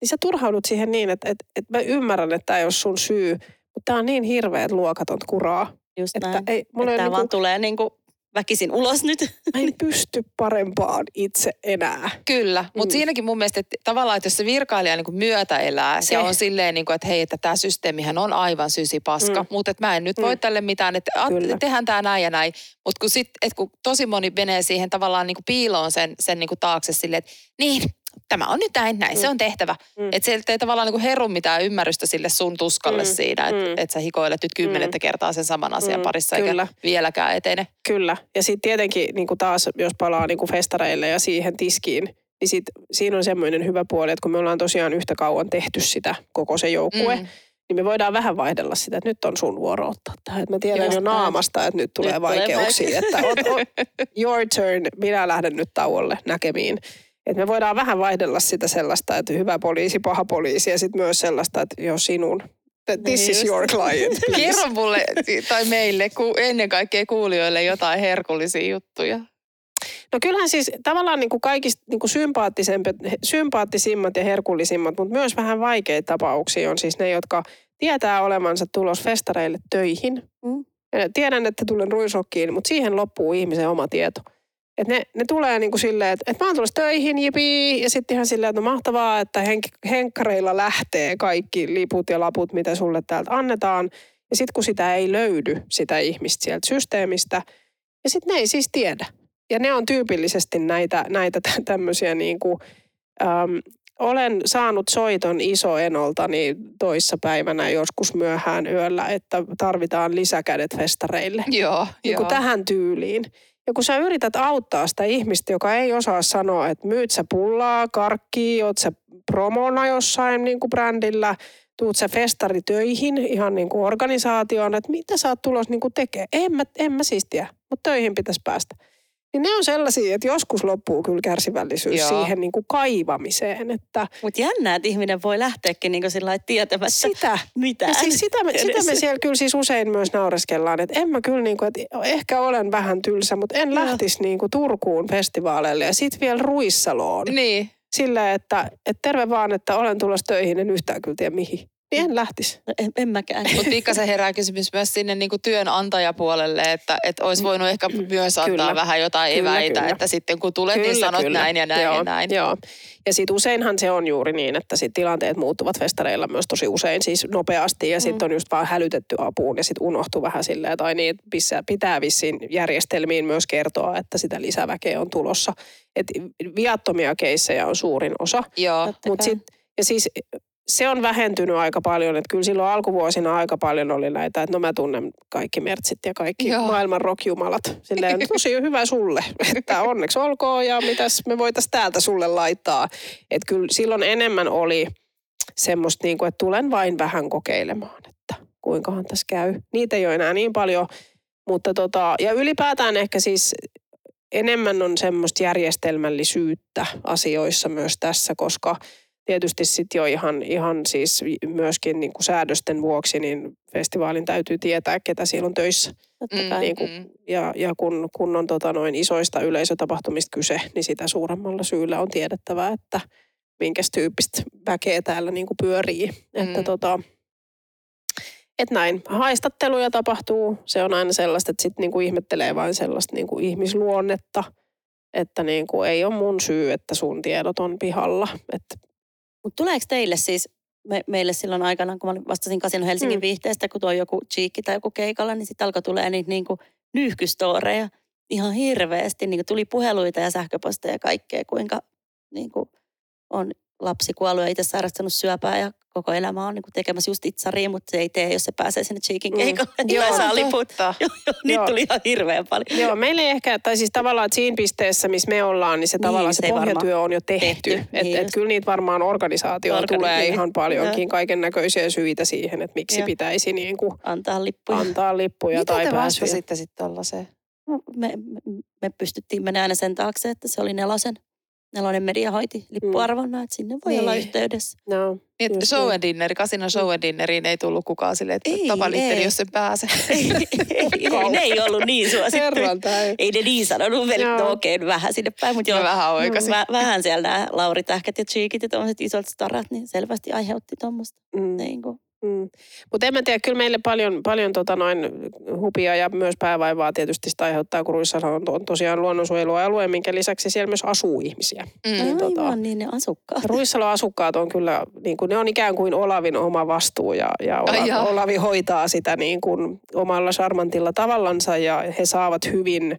niin sä turhaudut siihen niin, että, että, että mä ymmärrän, että tämä ei ole sun syy, mutta tämä on niin hirveät luokaton kuraa, Just että näin. ei, mulla Että ei, tämä niinku, vaan tulee niin kuin väkisin ulos nyt. mä en pysty parempaan itse enää. Kyllä, mutta Mm. siinäkin mun mielestä, että tavallaan, että jos se virkailija niin kuin myötä elää Se. ja on silleen, niin kuin, että hei, että tämä systeemihän on aivan sysipaska, Mm. mm. mutta että mä en nyt voi Mm. tälle mitään, että Kyllä. tehdään tämä näin ja näin. Mutta kun, sit, kun tosi moni menee siihen tavallaan niin kuin piiloon sen, sen niin kuin taakse silleen, että niin, tämä on nyt näin, näin, Mm. se on tehtävä. Mm. Että se ei tavallaan niin heru mitään ymmärrystä sille sun tuskalle Mm. siinä, että Mm. et sä hikoilet nyt kymmenettä kertaa sen saman asian Mm. parissa Kyllä. eikä vieläkään etene. Kyllä. Ja sitten tietenkin niin kuin taas, jos palaa niin kuin festareille ja siihen tiskiin, niin sit, siinä on semmoinen hyvä puoli, että kun me ollaan tosiaan yhtä kauan tehty sitä koko se joukkue, Mm. niin me voidaan vähän vaihdella sitä, että nyt on sun vuoro ottaa tähän. Että mä tiedän Just jo naamasta, että nyt tulee Nyt tulee vaikeuksia. että ot, ot, your turn, minä lähden nyt tauolle näkemiin. Että me voidaan vähän vaihdella sitä sellaista, että hyvä poliisi, paha poliisi ja sitten myös sellaista, että jo sinun. This Niin is just. your client. Kerro mulle tai meille ku, ennen kaikkea kuulijoille jotain herkullisia juttuja. No kyllähän siis tavallaan niin kuin kaikista niin kuin sympaattisimmat ja herkullisimmat, mutta myös vähän vaikeita tapauksia on siis ne, jotka tietää olevansa tulos festareille töihin. Mm. Ja tiedän, että tulen ruisokkiin, mutta siihen loppuu ihmisen oma tieto. Et ne, ne tulee niin kuin silleen, että, että mä oon tulossa töihin, jipii, ja sitten ihan silleen, että no mahtavaa, että henk, henkkareilla lähtee kaikki liput ja laput, mitä sulle täältä annetaan. Ja sitten kun sitä ei löydy, sitä ihmistä sieltä systeemistä, ja sitten ne ei siis tiedä. Ja ne on tyypillisesti näitä, näitä tä- tämmöisiä niin kuin, äm, olen saanut soiton isoenoltani toissa päivänä joskus myöhään yöllä, että tarvitaan lisäkädet festareille. Joo, Niin kuin tähän tyyliin. Ja kun sä yrität auttaa sitä ihmistä, joka ei osaa sanoa, että myyt sä pullaa, karkkia, oot sä promona jossain niin kuin brändillä, tuut sä festaritöihin ihan niin kuin organisaatioon, että mitä sä oot tulos niin kuin tekee. En mä, en mä siis tiedä, mutta töihin pitäisi päästä. Niin ne on sellaisia, että joskus loppuu kyllä kärsivällisyys Joo. siihen niin kuin kaivamiseen, että Mutta jännää, että ihminen voi lähteäkin niin sillä tietämättä sitä, mitään. Ja siis sitä, me, sitä me siellä kyllä siis usein myös naureskellaan, että en mä kyllä niin kuin, että ehkä olen vähän tylsä, mutta en lähtisi niin kuin Turkuun festivaaleille ja sitten vielä Ruissaloon. Niin. Silleen, että, että terve vaan, että olen tulossa töihin, en yhtään kyllä tiedä mihin. Niin en lähtisi. No, en, en mäkään. Mutta pikkasen herää kysymys myös sinne niinku työnantajapuolelle, että et olisi voinut ehkä myös antaa Kyllä. vähän jotain Kyllä, eväitä, kyllä. että sitten kun tulet, niin sanot näin ja näin joo, ja näin. Joo. Ja sitten useinhan se on juuri niin, että sit tilanteet muuttuvat festareilla myös tosi usein siis nopeasti ja sitten Mm. on just vaan hälytetty apuun ja sitten unohtuu vähän silleen, tai niin, että pissää- pitää vissiin järjestelmiin myös kertoa, että sitä lisäväkeä on tulossa. Et viattomia keissejä on suurin osa. Joo. Totta Mut kai. sit, ja siis se on vähentynyt aika paljon. Että kyllä silloin alkuvuosina aika paljon oli näitä, että no mä tunnen kaikki mertsit ja kaikki Joo. maailman rockjumalat. Silleen tosi hyvä sulle, että onneksi olkoon ja mitäs me voitaisiin täältä sulle laittaa. Että kyllä silloin enemmän oli semmoista niin kuin, että tulen vain vähän kokeilemaan, että kuinkahan tässä käy. Niitä ei ole enää niin paljon, mutta tota, ja ylipäätään ehkä siis enemmän on semmoista järjestelmällisyyttä asioissa myös tässä, koska tietysti sitten jo ihan, ihan siis myöskin niin kuin säädösten vuoksi, niin festivaalin täytyy tietää, ketä siellä on töissä. Mm. Niin kuin, mm. ja ja kun, kun on tota noin isoista yleisötapahtumista kyse, niin sitä suuremmalla syyllä on tiedettävä, että minkä tyyppistä väkeä täällä niin kuin pyörii. Että Mm. tota, et näin. Haistatteluja tapahtuu. Se on aina sellaista, että sitten niinku ihmettelee vain sellaista niinku ihmisluonnetta, että niinku ei ole mun syy, että sun tiedot on pihalla. Että Mutta tuleeko teille siis, me, meille silloin aikana, kun mä vastasin Kasino Helsingin Mm. viihteestä, kun tuo joku chiikki tai joku keikalla, niin sitten alkoi tulee niitä niinku nyyhkystoreja ihan hirveästi. Niinku tuli puheluita ja sähköposteja ja kaikkea, kuinka niinku on lapsi kuollut ja itse sairastanut syöpää ja koko elämä on niinku tekemässä just itsariin, mutta se ei tee, jos se pääsee sinne chiikin Mm. keikalle. Mm. Joo, Joo, saa liput. Joo, joo, niitä Joo. tuli ihan hirveän paljon. Joo, meillä ei ehkä, tai siis tavallaan, että siinä pisteessä, missä me ollaan, niin se Niin, tavallaan se se pohjatyö on jo tehty. tehty, Että niin et kyllä niitä varmaan organisaatio Organi- tulee niin. ihan paljonkin kaiken näköisiä syitä siihen, että miksi Joo. pitäisi niin kuin Antaa lippuja. antaa lippuja Mitä tai te pääsyjä. vastasitte sitten tollaiseen? No, me, me, me pystyttiin menemään aina sen taakse, että se oli nelosen. Nelonen media hoiti lippuarvonnan, että sinne voi Niin. olla yhteydessä. No, Niin, että show and dinneri, kasinon show and dinneriin ei tullut kukaan silleen, että Ei, tapalitteli, ei. jos se pääsee. ei, ei, ei, ne ei ollut niin suosittuja. tai. Ei ne niin sanonut, Joo. no okei, okay, vähän sinne päin, mutta joo, vähän oikasin. Vä, vähän siellä nämä Lauri Tähkät ja Cheekit ja tuommoiset isot starat, niin selvästi aiheutti tuommoista. Mm. Niin kuin. Mm. Mutta en mä tiedä, kyllä meille paljon, paljon tota noin hupia ja myös päävaivaa tietysti sitä aiheuttaa, kun Ruissala on, on tosiaan luonnonsuojelualue, minkä lisäksi siellä myös asuu ihmisiä. Mm. Niin, tota- Aivan, niin ne asukkaat. Ruissalon asukkaat on kyllä, niin kuin, ne on ikään kuin Olavin oma vastuu ja, ja Ai Olavi. Olavi hoitaa sitä niin kuin omalla charmantilla tavallansa ja he saavat hyvin,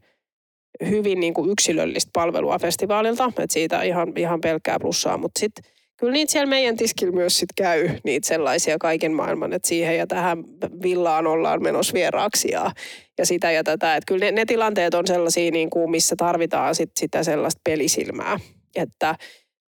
hyvin niin kuin yksilöllistä palvelua festivaalilta, että siitä ihan, ihan pelkkää plussaa, mutta sitten kyllä niitä siellä meidän tiskillä myös sit käy, niitä sellaisia kaiken maailman, että siihen ja tähän villaan ollaan menossa vieraaksi ja, ja sitä ja tätä. Että kyllä ne, ne tilanteet on sellaisia, niin kuin, missä tarvitaan sit sitä sellaista pelisilmää, että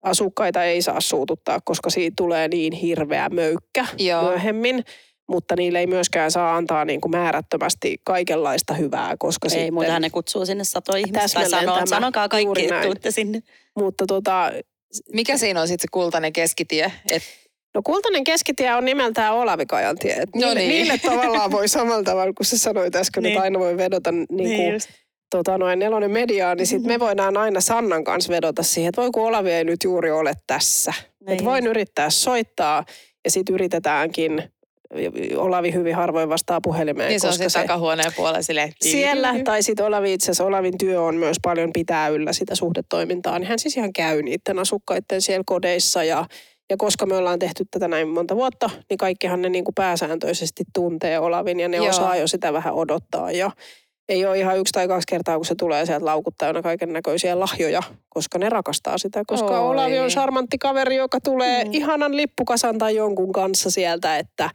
asukkaita ei saa suututtaa, koska siitä tulee niin hirveä möykkä Joo. myöhemmin. Mutta niille ei myöskään saa antaa niin kuin määrättömästi kaikenlaista hyvää, koska Ei, sitten... ne kutsuu sinne satoja ihmistä. Tai sanoo, sanokaa kaikki, että tuutte sinne. Mutta tota, Mikä siinä on sitten se kultainen keskitie? Et, No kultainen keskitie on nimeltään Olavikajan tie. Et No niille, niin. niille tavallaan voi samalla tavalla, kun sä sanoit äsken, niin. Niin. että aina voi vedota niin Niin kuin, just. tota, noin nelonen mediaan, niin sitten me voidaan aina Sannan kanssa vedota siihen, että voi kun Olavi ei nyt juuri ole tässä. Niin Että voin yrittää soittaa ja sitten yritetäänkin. Olavi hyvin harvoin vastaa puhelimeen, niin se on koska se takahuoneen puolella silleen. siellä, tai sitten Olavi itse asiassa, Olavin työ on myös paljon pitää yllä sitä suhdetoimintaa, niin hän siis ihan käy niiden asukkaiden siellä kodeissa ja ja koska me ollaan tehty tätä näin monta vuotta, niin kaikkihan ne niin kuin pääsääntöisesti tuntee Olavin ja ne Joo. Joo. osaa jo sitä vähän odottaa. Ja ei ole ihan yksi tai kaksi kertaa, kun se tulee sieltä laukut täynnä kaiken näköisiä lahjoja, koska ne rakastaa sitä. Koska Oi. Olavi on charmantti kaveri, joka tulee mm. ihanan lippukasan tai jonkun kanssa sieltä, että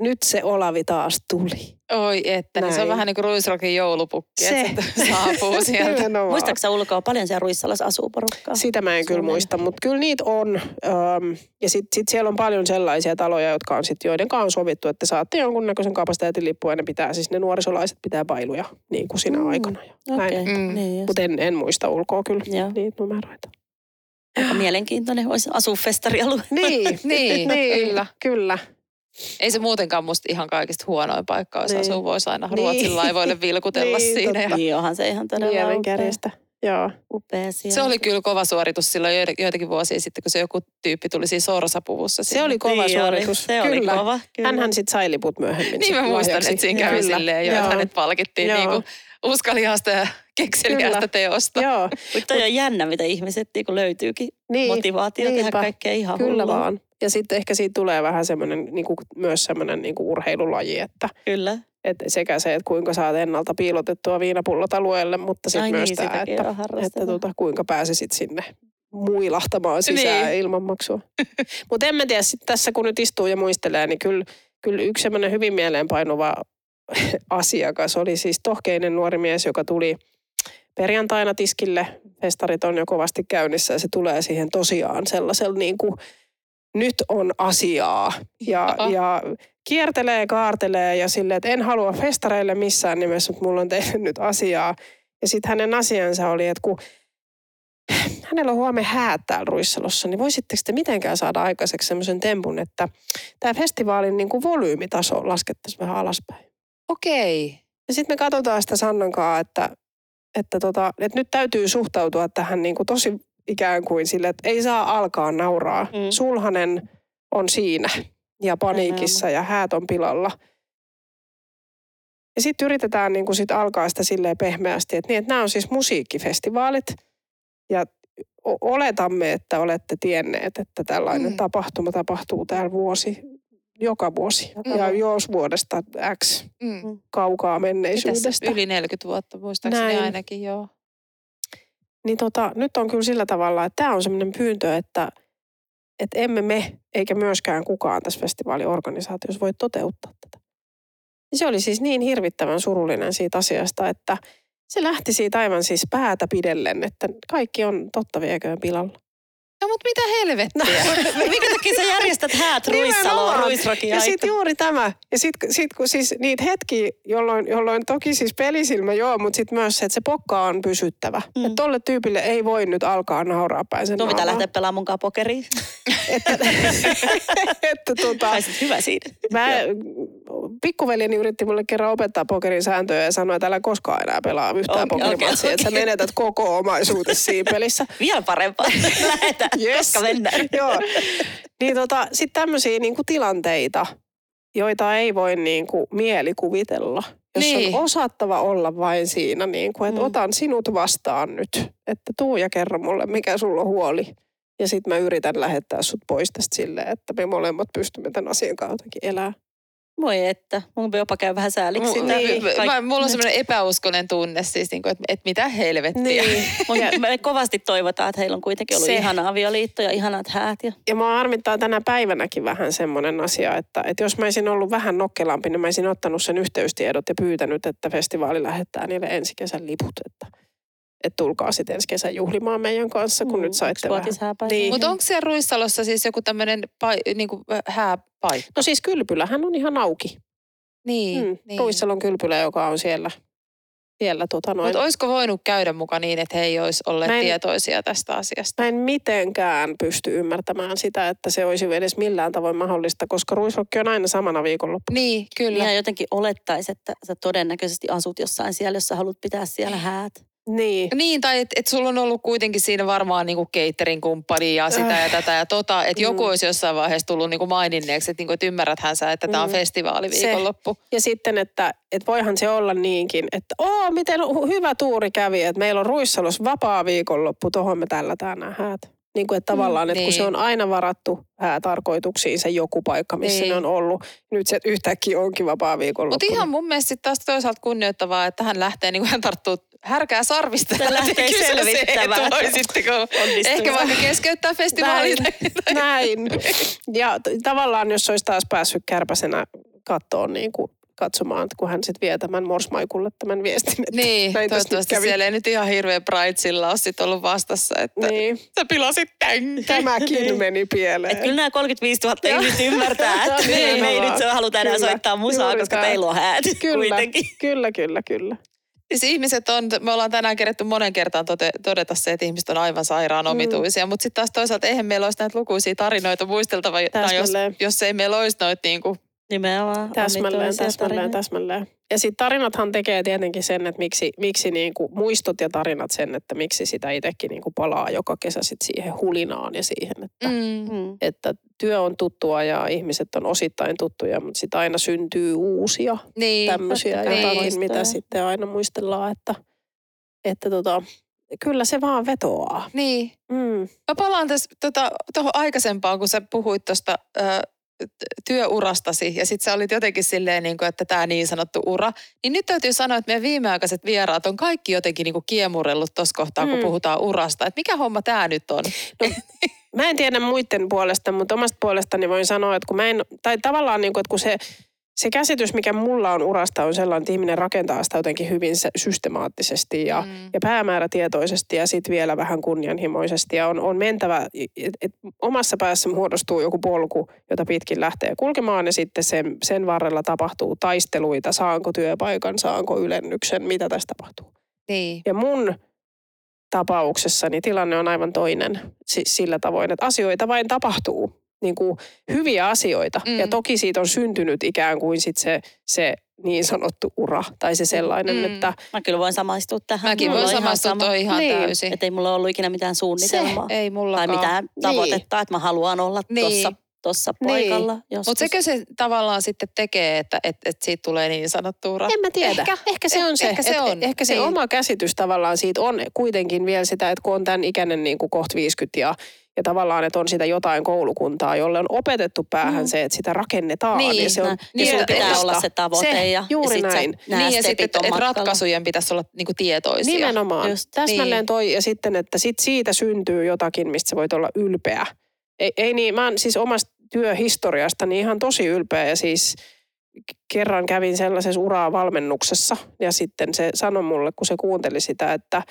nyt se Olavi taas tuli. Oi että, niin se on vähän niin kuin Ruisrokin joulupukki, Se. että se saapuu sieltä. Muistaaksä sä ulkoa paljon siellä Ruissalassa asuu porukkaa? Sitä mä en kyllä muista, mutta kyllä niitä on. Öm, ja sitten sit siellä on paljon sellaisia taloja, jotka on sit, joiden kanssa on sovittu, että te saatte jonkunnäköisen kapasiteetin lippu ja ne pitää, siis ne nuorisolaiset pitää bailuja niin kuin sinä Mm. mm. aikana. Okei, Mm. niin just. Mutta en, en muista ulkoa kyllä Joo. niitä numeroita. Aika mielenkiintoinen olisi asua festarialue. Niin, Niin, niin kyllä. kyllä. Ei se muutenkaan musta ihan kaikista huonoin paikka olisi Niin. asua. Voisi aina Niin. Ruotsin laivoille vilkutella Niin, siinä. Ja. Niin onhan se ihan todella Lieven upea, kärjestä. Joo. upea se oli kyllä kova suoritus silloin joita- joitakin vuosia sitten, kun se joku tyyppi tuli siinä sorsapuvussa. Se oli kova niin suoritus. Oli. Se oli kyllä. kova. Kyllä. Hänhän sitten sai liput myöhemmin. Niin mä muistan, että siinä kävi Kyllä. silleen jo, että Joo. hänet palkittiin Joo. niin kuin uskaliasta ja kekseliästä Kyllä. teosta. Joo, Mutta on jännä, mitä ihmiset niin löytyykin niin. motivaatio tehdä niinpä. kaikkea ihan Kyllä hullua. vaan. Ja sitten ehkä siitä tulee vähän semmoinen, niin kuin, myös semmoinen niin kuin urheilulaji, että, Kyllä. että sekä se, että kuinka saat ennalta piilotettua viinapullot alueelle, mutta sitten myös niin, tämä, että, että tota, kuinka pääsisit sinne muilahtamaan sisään Niin. ilman maksua. Mutta en mä tiedä, sit tässä kun nyt istuu ja muistelee, niin kyllä, kyllä yksi semmoinen hyvin mieleenpainuva asiakas oli siis tohkeinen nuori mies, joka tuli perjantaina tiskille. Festarit on jo kovasti käynnissä ja se tulee siihen tosiaan sellaisella niin kuin, nyt on asiaa. Ja, Aha. ja kiertelee, kaartelee ja silleen, että en halua festareille missään nimessä, mutta mulla on teille nyt asiaa. Ja sitten hänen asiansa oli, että kun hänellä on huomenna häät täällä Ruissalossa, niin voisitteko te mitenkään saada aikaiseksi semmoisen tempun, että tämä festivaalin niin kuin volyymitaso laskettaisiin vähän alaspäin. Okei. Ja sitten me katsotaan sitä Sannan kanssa, että, että, tota, että nyt täytyy suhtautua tähän niin kuin tosi ikään kuin sille, että ei saa alkaa nauraa. Mm. Mm. Sulhanen on siinä ja paniikissa ja häät on pilalla. Ja sitten yritetään niin kuin sit alkaa sitä silleen pehmeästi, että, niin, että nämä on siis musiikkifestivaalit ja oletamme, että olette tienneet, että tällainen Mm. mm. tapahtuma tapahtuu täällä vuosi, joka vuosi. Joka Ja jos vuodesta X Mm. kaukaa Mitäs, menneisyydestä. yli 40 vuotta muistaakseni Näin. ainakin, joo. Niin tota, nyt on kyllä sillä tavalla, että tämä on semmoinen pyyntö, että, että emme me eikä myöskään kukaan tässä festivaaliorganisaatiossa voi toteuttaa tätä. Ja se oli siis niin hirvittävän surullinen siitä asiasta, että se lähti siitä aivan siis päätä pidellen, että kaikki on totta vieköön pilalla. No mutta mitä helvettiä? Minkä takia sä järjestät häät Ruissaloon. Ruisrokin Ja sitten juuri tämä. Ja sitten sit, kun siis niitä hetkiä, jolloin, jolloin toki siis pelisilmä joo, mutta sitten myös se, että se pokka on pysyttävä. Mm. Että tolle tyypille ei voi nyt alkaa nauraa päin sen Tuo pitää naamaan. lähteä pelaamaan munkaan pokeriin. että, että tota, Saisit hyvä siinä. mä, pikkuveljeni yritti mulle kerran opettaa pokerin sääntöjä ja sanoi, että älä koskaan enää pelaa yhtään Okei, pokerimatsia, okei, että sä menetät koko omaisuutesi siinä pelissä. Vielä parempaa. Lähetään, Yes. koska mennään. Joo. Niin tota, sitten tämmöisiä niinku tilanteita, joita ei voi niinku mielikuvitella. Jos Niin. on osattava olla vain siinä, niinku, että Mm. otan sinut vastaan nyt. Että tuu ja kerro mulle, mikä sulla on huoli. Ja sitten mä yritän lähettää sut pois tästä silleen, että me molemmat pystymme tämän asian jotenkin elää. Voi että, mun jopa käy vähän sääliksi sitä. niin. Mä, Kaik- mulla on semmoinen epäuskonen tunne siis, niin kuin, että, että mitä helvettiä. Niin. Me kovasti toivotaan, että heillä on kuitenkin ollut Se. ihana avioliitto ja ihanat häät. Ja... Ja mua harmittaa tänä päivänäkin vähän semmoinen asia, että, että jos mä olisin ollut vähän nokkelampi, niin mä olisin ottanut sen yhteystiedot ja pyytänyt, että festivaali lähettää niille ensi kesän liput, että, että tulkaa sitten ensi kesän juhlimaan meidän kanssa, kun Mm, nyt saitte vähän. Niin. Mutta onko siellä Ruissalossa siis joku tämmöinen pai, niinku, hääpaikka? No siis kylpylähän on ihan auki. Niin, Mm. niin. Ruissalon kylpylä, joka on siellä, siellä tota noin. Mutta olisiko voinut käydä mukaan niin, että he ei olisi olleet Mä en- tietoisia tästä asiasta? Mä en mitenkään pysty ymmärtämään sitä, että se olisi edes millään tavoin mahdollista, koska ruisrokki on aina samana viikonloppuna. Niin, kyllä. Ihan jotenkin olettaisi, että sä todennäköisesti asut jossain siellä, jos sä haluat pitää siellä häät. Niin. Niin, tai että et sulla on ollut kuitenkin siinä varmaan niinku caterin kumppani ja sitä ja tätä ja tota, että joku Mm. olisi jossain vaiheessa tullut niinku maininneeksi, että niinku, et ymmärräthän sä, että tämä on Mm. festivaali Se. Ja sitten, että, että voihan se olla niinkin, että oo, miten hyvä tuuri kävi, että meillä on Ruissalos vapaa viikonloppu, tohon me tällä nämä häät. Niin kuin, että tavallaan, että kun niin. se on aina varattu häätarkoituksiin se joku paikka, missä Niin. ne on ollut. Nyt se yhtäkkiä onkin vapaa viikonloppu. Mutta ihan mun mielestä sit taas toisaalta kunnioittavaa, että hän lähtee, niin kuin hän tarttuu härkää sarvista. Se lähtee selvittämään. että ehkä vaikka keskeyttää festivaalit. Näin. Ja t- tavallaan, jos olisi taas päässyt kärpäsenä kattoon niin kuin katsomaan, että kun hän sitten vie tämän Morsmaikulle tämän viestin. Että Niin, näin toivottavasti kävi. siellä ei nyt ihan hirveä Bridesilla ole sit ollut vastassa, että Niin, sä pilasit tämän. tämäkin meni pieleen. Et kyllä nämä 35 000 Joo. ihmistä ymmärtää, että me, me ei nyt haluta enää Kyllä. soittaa musaa, Juuri koska teillä on häät Kyllä, kuitenkin. kyllä, kyllä, kyllä. Siis ihmiset on, me ollaan tänään kerätty monen kertaan tote, todeta se, että ihmiset on aivan sairaan Mm. omituisia, mutta sitten taas toisaalta eihän meillä olisi näitä lukuisia tarinoita muisteltava, jos, jos ei meillä olisi noita niin kuin, Nimenomaan. Täsmälleen, täsmälleen, täsmälleen. Ja sitten tarinathan tekee tietenkin sen, että miksi, miksi niinku muistot ja tarinat sen, että miksi sitä itsekin niinku palaa joka kesä sit siihen hulinaan ja siihen, että, mm. mm, että työ on tuttua ja ihmiset on osittain tuttuja, mutta sitten aina syntyy uusia niin, tämmöisiä jotakin, muistaa. mitä sitten aina muistellaan, että, että tota, kyllä se vaan vetoaa. niin. Mm. Mä palaan tässä tuohon tota, aikaisempaan, kun sä puhuit tuosta työurastasi ja sitten sä olit jotenkin silleen, niin kuin, että tämä niin sanottu ura. Niin nyt täytyy sanoa, että meidän viimeaikaiset vieraat on kaikki jotenkin niin kuin kiemurellut tuossa kohtaa, kun Mm. puhutaan urasta. Että mikä homma tämä nyt on? Mä en tiedä muiden puolesta, mutta omasta puolestani voin sanoa, että kun mä en, tai tavallaan niin kuin, että kun se, se käsitys, mikä mulla on urasta, on sellainen, että ihminen rakentaa sitä jotenkin hyvin se- systemaattisesti ja, Mm. ja päämäärätietoisesti ja sitten vielä vähän kunnianhimoisesti. Ja on, on mentävä, et, et omassa päässä muodostuu joku polku, jota pitkin lähtee kulkemaan ja sitten sen, sen varrella tapahtuu taisteluita, saanko työpaikan, saanko ylennyksen, mitä tässä tapahtuu. Niin. Ja mun tapauksessani tilanne on aivan toinen si- sillä tavoin, että asioita vain tapahtuu. Niin kuin hyviä asioita. Mm. Ja toki siitä on syntynyt ikään kuin sit se, se niin sanottu ura tai se sellainen, Mm. että Mä kyllä voin samaistua tähän. Mäkin Mulla voin on ihan samastua sama. toi ihan Niin. täysin. Että ei mulla ollut ikinä mitään suunnitelmaa. Ei tai mullakaan. mitään tavoitetta, että mä haluan olla Niin. tuossa tossa Niin. paikalla joskus. Mutta sekö se tavallaan sitten tekee, että et, et siitä tulee niin sanottu ura? en mä tiedä. Ehkä. ehkä se on se. Ehkä se et- on. Ehkä se Niin. oma käsitys tavallaan siitä on kuitenkin vielä sitä, että kun on tämän ikäinen niin kuin kohta 50 ja, ja tavallaan, että on sitä jotain koulukuntaa, jolle on opetettu päähän Mm. se, että sitä rakennetaan. Niin, ja se on, ja Niin, se sulla on pitää olla se tavoite Se, ja, juuri ja näin. Sä, Niin ja sitten, että on et ratkaisujen pitäisi olla niinku tietoisia. Nimenomaan. Just, Täsmälleen niin. toi ja sitten, että sit siitä syntyy jotakin, mistä sä voit olla ylpeä. Ei, ei niin, mä oon siis omasta työhistoriastani ihan tosi ylpeä ja siis kerran kävin sellaisessa uraa valmennuksessa ja sitten se sanoi mulle, kun se kuunteli sitä, että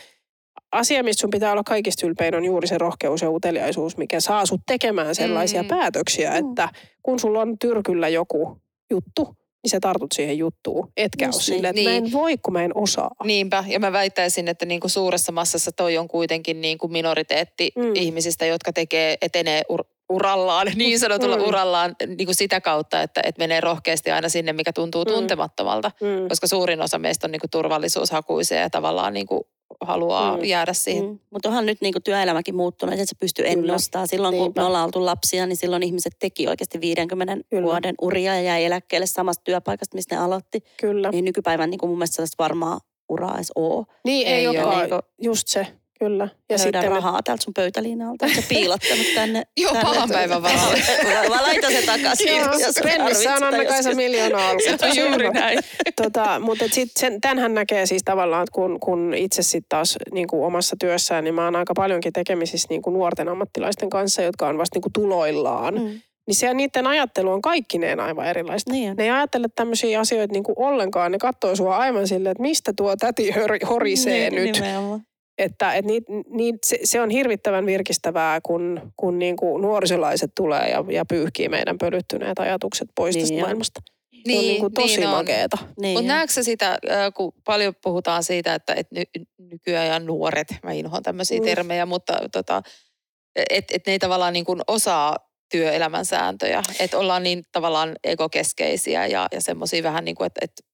asia, mistä sun pitää olla kaikista ylpein, on juuri se rohkeus ja uteliaisuus, mikä saa sut tekemään sellaisia Mm. päätöksiä, Mm. että kun sulla on tyrkyllä joku juttu, niin sä tartut siihen juttuun. Etkä Just ole niin. silleen, että mä Niin. en voi, kun mä en osaa. Niinpä, ja mä väittäisin, että niin kuin suuressa massassa toi on kuitenkin niin kuin minoriteetti Mm. ihmisistä, jotka tekee, etenee ur, urallaan, niin sanotulla Mm. urallaan niin kuin sitä kautta, että, että menee rohkeasti aina sinne, mikä tuntuu Mm. tuntemattomalta. Mm. Koska suurin osa meistä on niin kuin turvallisuushakuisia ja tavallaan niin kuin haluaa Mm. jäädä siihen. Mm. Mutta onhan nyt niinku työelämäkin muuttunut, että se pystyy ennustamaan. Silloin kun Niinpä. me ollaan oltu lapsia, niin silloin ihmiset teki oikeasti 50 Kyllä. vuoden uria ja jäi eläkkeelle samasta työpaikasta, mistä ne aloitti. Kyllä. Niin nykypäivän niin kuin mun mielestä sellaista varmaa uraa edes ole. Niin, ei, Ei olekaan. Niinku- Just se, kyllä. Ja löydän sitten rahaa täältä sun pöytäliinalta. Oletko piilottanut tänne? Joo, tänne? pahan päivän varalle. Mä laitan sen takaisin. Joo, jos pennissä on Anna-Kaisa joskus. miljoona ollut. Se on juuri näin. Tota, mutta et sit sen, tämänhän näkee siis tavallaan, että kun, kun itse sitten taas niin kuin omassa työssään, niin mä oon aika paljonkin tekemisissä niin kuin nuorten ammattilaisten kanssa, jotka on vasta niin kuin tuloillaan. Mm. Niin se niiden ajattelu on kaikkineen aivan erilaista. Niin. Ne ei ajattele tämmöisiä asioita niin kuin ollenkaan. Ne katsoo sua aivan silleen, että mistä tuo täti hör- horisee Niin, nyt. nimenomaan. Että et niit, niit, se, se on hirvittävän virkistävää, kun, kun niin kuin nuorisolaiset tulee ja, ja pyyhkii meidän pölyttyneet ajatukset pois Niin tästä on. maailmasta. se on niin kuin tosi niin makeeta. Niin Mutta näetkö sitä, kun paljon puhutaan siitä, että et ny, nykyään nuoret, mä inhoan tämmöisiä Mm. termejä, mutta tota, että et ne ei tavallaan niin kuin osaa työelämän sääntöjä. Että ollaan niin tavallaan egokeskeisiä ja, ja semmoisia vähän niin kuin, että et, et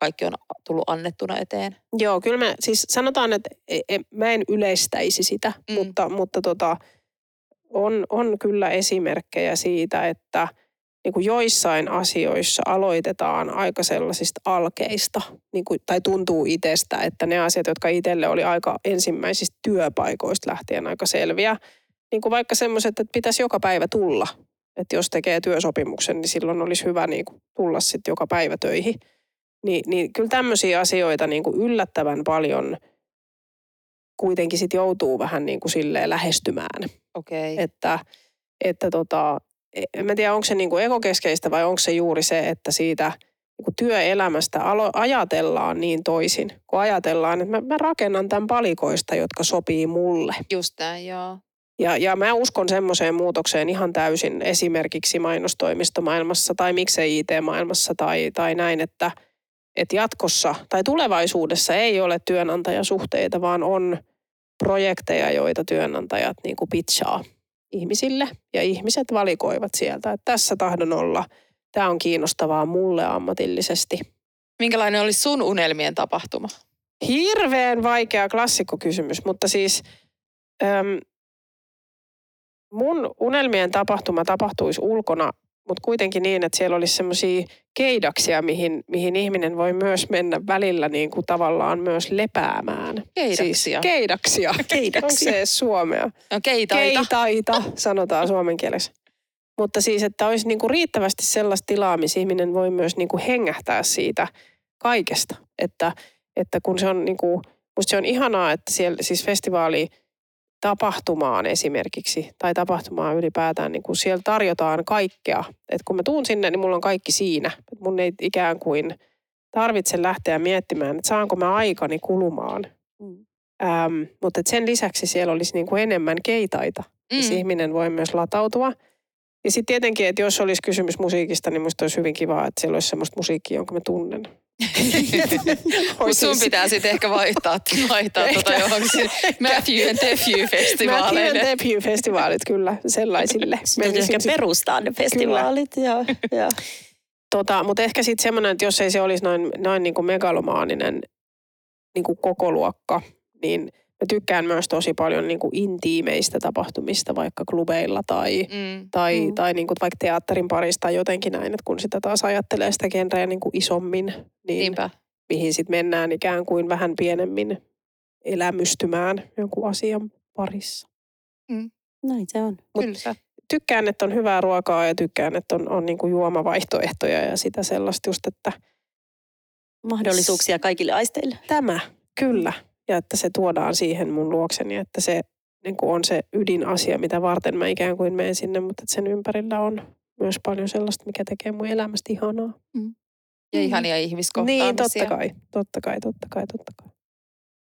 kaikki on tullut annettuna eteen. Joo, kyllä mä siis sanotaan, että e, e, mä en yleistäisi sitä, Mm. mm. mutta, mutta tota, on, on kyllä esimerkkejä siitä, että niin kuin joissain asioissa aloitetaan aika sellaisista alkeista, niin kuin, tai tuntuu itsestä, että ne asiat, jotka itselle oli aika ensimmäisistä työpaikoista lähtien aika selviä, niin kuin vaikka semmoiset, että pitäisi joka päivä tulla. Että jos tekee työsopimuksen, niin silloin olisi hyvä niin kuin tulla sitten joka päivä töihin. Niin, niin kyllä tämmöisiä asioita niin kuin yllättävän paljon kuitenkin sit joutuu vähän niin kuin silleen lähestymään. Okei. Okay. Että, että tota, en mä tiedä, onko se niin kuin ekokeskeistä vai onko se juuri se, että siitä niin kuin työelämästä alo- ajatellaan niin toisin, kun ajatellaan, että mä, mä rakennan tämän palikoista, jotka sopii mulle. Just näin, joo. Ja, ja mä uskon semmoiseen muutokseen ihan täysin esimerkiksi mainostoimistomaailmassa tai miksei IT-maailmassa tai, tai näin, että, että jatkossa tai tulevaisuudessa ei ole työnantajasuhteita, vaan on projekteja, joita työnantajat niin kuin pitchaa ihmisille ja ihmiset valikoivat sieltä, että tässä tahdon olla, tämä on kiinnostavaa mulle ammatillisesti. Minkälainen olisi sun unelmien tapahtuma? Hirveän vaikea klassikkokysymys, mutta siis äm, mun unelmien tapahtuma tapahtuisi ulkona, mutta kuitenkin niin, että siellä olisi semmoisia keidaksia, mihin, mihin ihminen voi myös mennä välillä niin kuin tavallaan myös lepäämään. Keidaksia. Siis keidaksia. Keidaksia. Onko se suomea? No keitaita. Keitaita, sanotaan suomen kielessä. Mutta siis, että olisi niinku riittävästi sellaista tilaa, missä ihminen voi myös niinku hengähtää siitä kaikesta. Että, että kun se on niinku, musta se on ihanaa, että siellä siis festivaali tapahtumaan esimerkiksi, tai tapahtumaan ylipäätään, niin kun siellä tarjotaan kaikkea. Et kun mä tuun sinne, niin mulla on kaikki siinä. Et mun ei ikään kuin tarvitse lähteä miettimään, että saanko mä aikani kulumaan. Mm. Ähm, mutta sen lisäksi siellä olisi niin kuin enemmän keitaita, mm. missä ihminen voi myös latautua. Ja sitten tietenkin, että jos olisi kysymys musiikista, niin musta olisi hyvin kiva, että siellä olisi semmoista musiikkia, jonka mä tunnen. Mutta sun pitää sitten ehkä vaihtaa, vaihtaa tuota johonkin Matthew and Matthew festivaaleille. and Nephew festivaalit, kyllä, sellaisille. Sitten ehkä perustaa ne festivaalit. Ja, ja. Tota, mutta ehkä sitten semmoinen, että jos ei se olisi noin, noin niin kuin megalomaaninen niin kuin koko luokka, niin mä tykkään myös tosi paljon niin kuin intiimeistä tapahtumista, vaikka klubeilla tai, Mm. tai, Mm. tai niin kuin vaikka teatterin parissa tai jotenkin näin, että kun sitä taas ajattelee sitä genreä niin kuin isommin, niin Niinpä. mihin sitten mennään ikään kuin vähän pienemmin elämystymään jonkun asian parissa. Näin se on. Mut- Kyllä. Tykkään, että on hyvää ruokaa ja tykkään, että on, on niin kuin juomavaihtoehtoja ja sitä sellaista just, että Mahdollisuuksia kaikille aisteille. tämä, kyllä. Ja että se tuodaan siihen mun luokseni, että se niin kuin on se ydinasia, mitä varten mä ikään kuin menen sinne, mutta että sen ympärillä on myös paljon sellaista, mikä tekee mun elämästä ihanaa. Ja ihania ihmiskohtaamisia. Niin, totta kai, totta kai, totta kai, totta kai.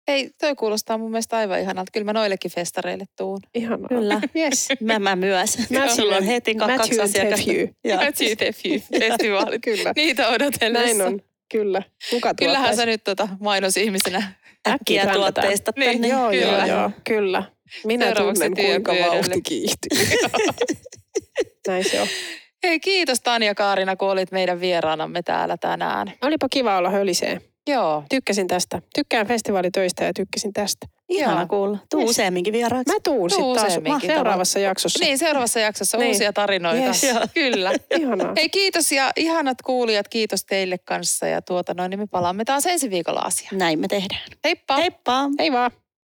Hei, toi kuulostaa mun mielestä aivan ihanalta. Kyllä mä noillekin festareille tuun. Ihanaa. Kyllä. Yes. Mä, mä myös. Matthew on and- heti kaksi Matthew asiakasta. Matthew Nephew festivaalit. Kyllä. Niitä odotellessa. Näin on. Kyllä. Kuka Kyllähän sä nyt tota mainosihmisenä Äkkiä tuotteista Niin, tänne. Joo, joo, Kyllä. joo, kyllä. Minä Seuraavaksi tunnen, kuinka vauhti kiihtyy. Näin se on. Hei, kiitos Tanja Kaarina, kun olit meidän vieraanamme täällä tänään. Olipa kiva olla hölisee. Joo. Tykkäsin tästä. Tykkään festivaalitöistä ja tykkäsin tästä. Ihana Joo. kuulla. Tuu Yes. useamminkin vieraaksi. Mä tuun Tuu sitten taas seuraavassa jaksossa. Niin, seuraavassa jaksossa Niin. uusia tarinoita. Yes. Kyllä. Ihanaa. Hei, kiitos ja ihanat kuulijat, kiitos teille kanssa. Ja tuota noin, niin me palaamme taas ensi viikolla asiaan. Näin me tehdään. Heippa! Heippa! Hei vaan.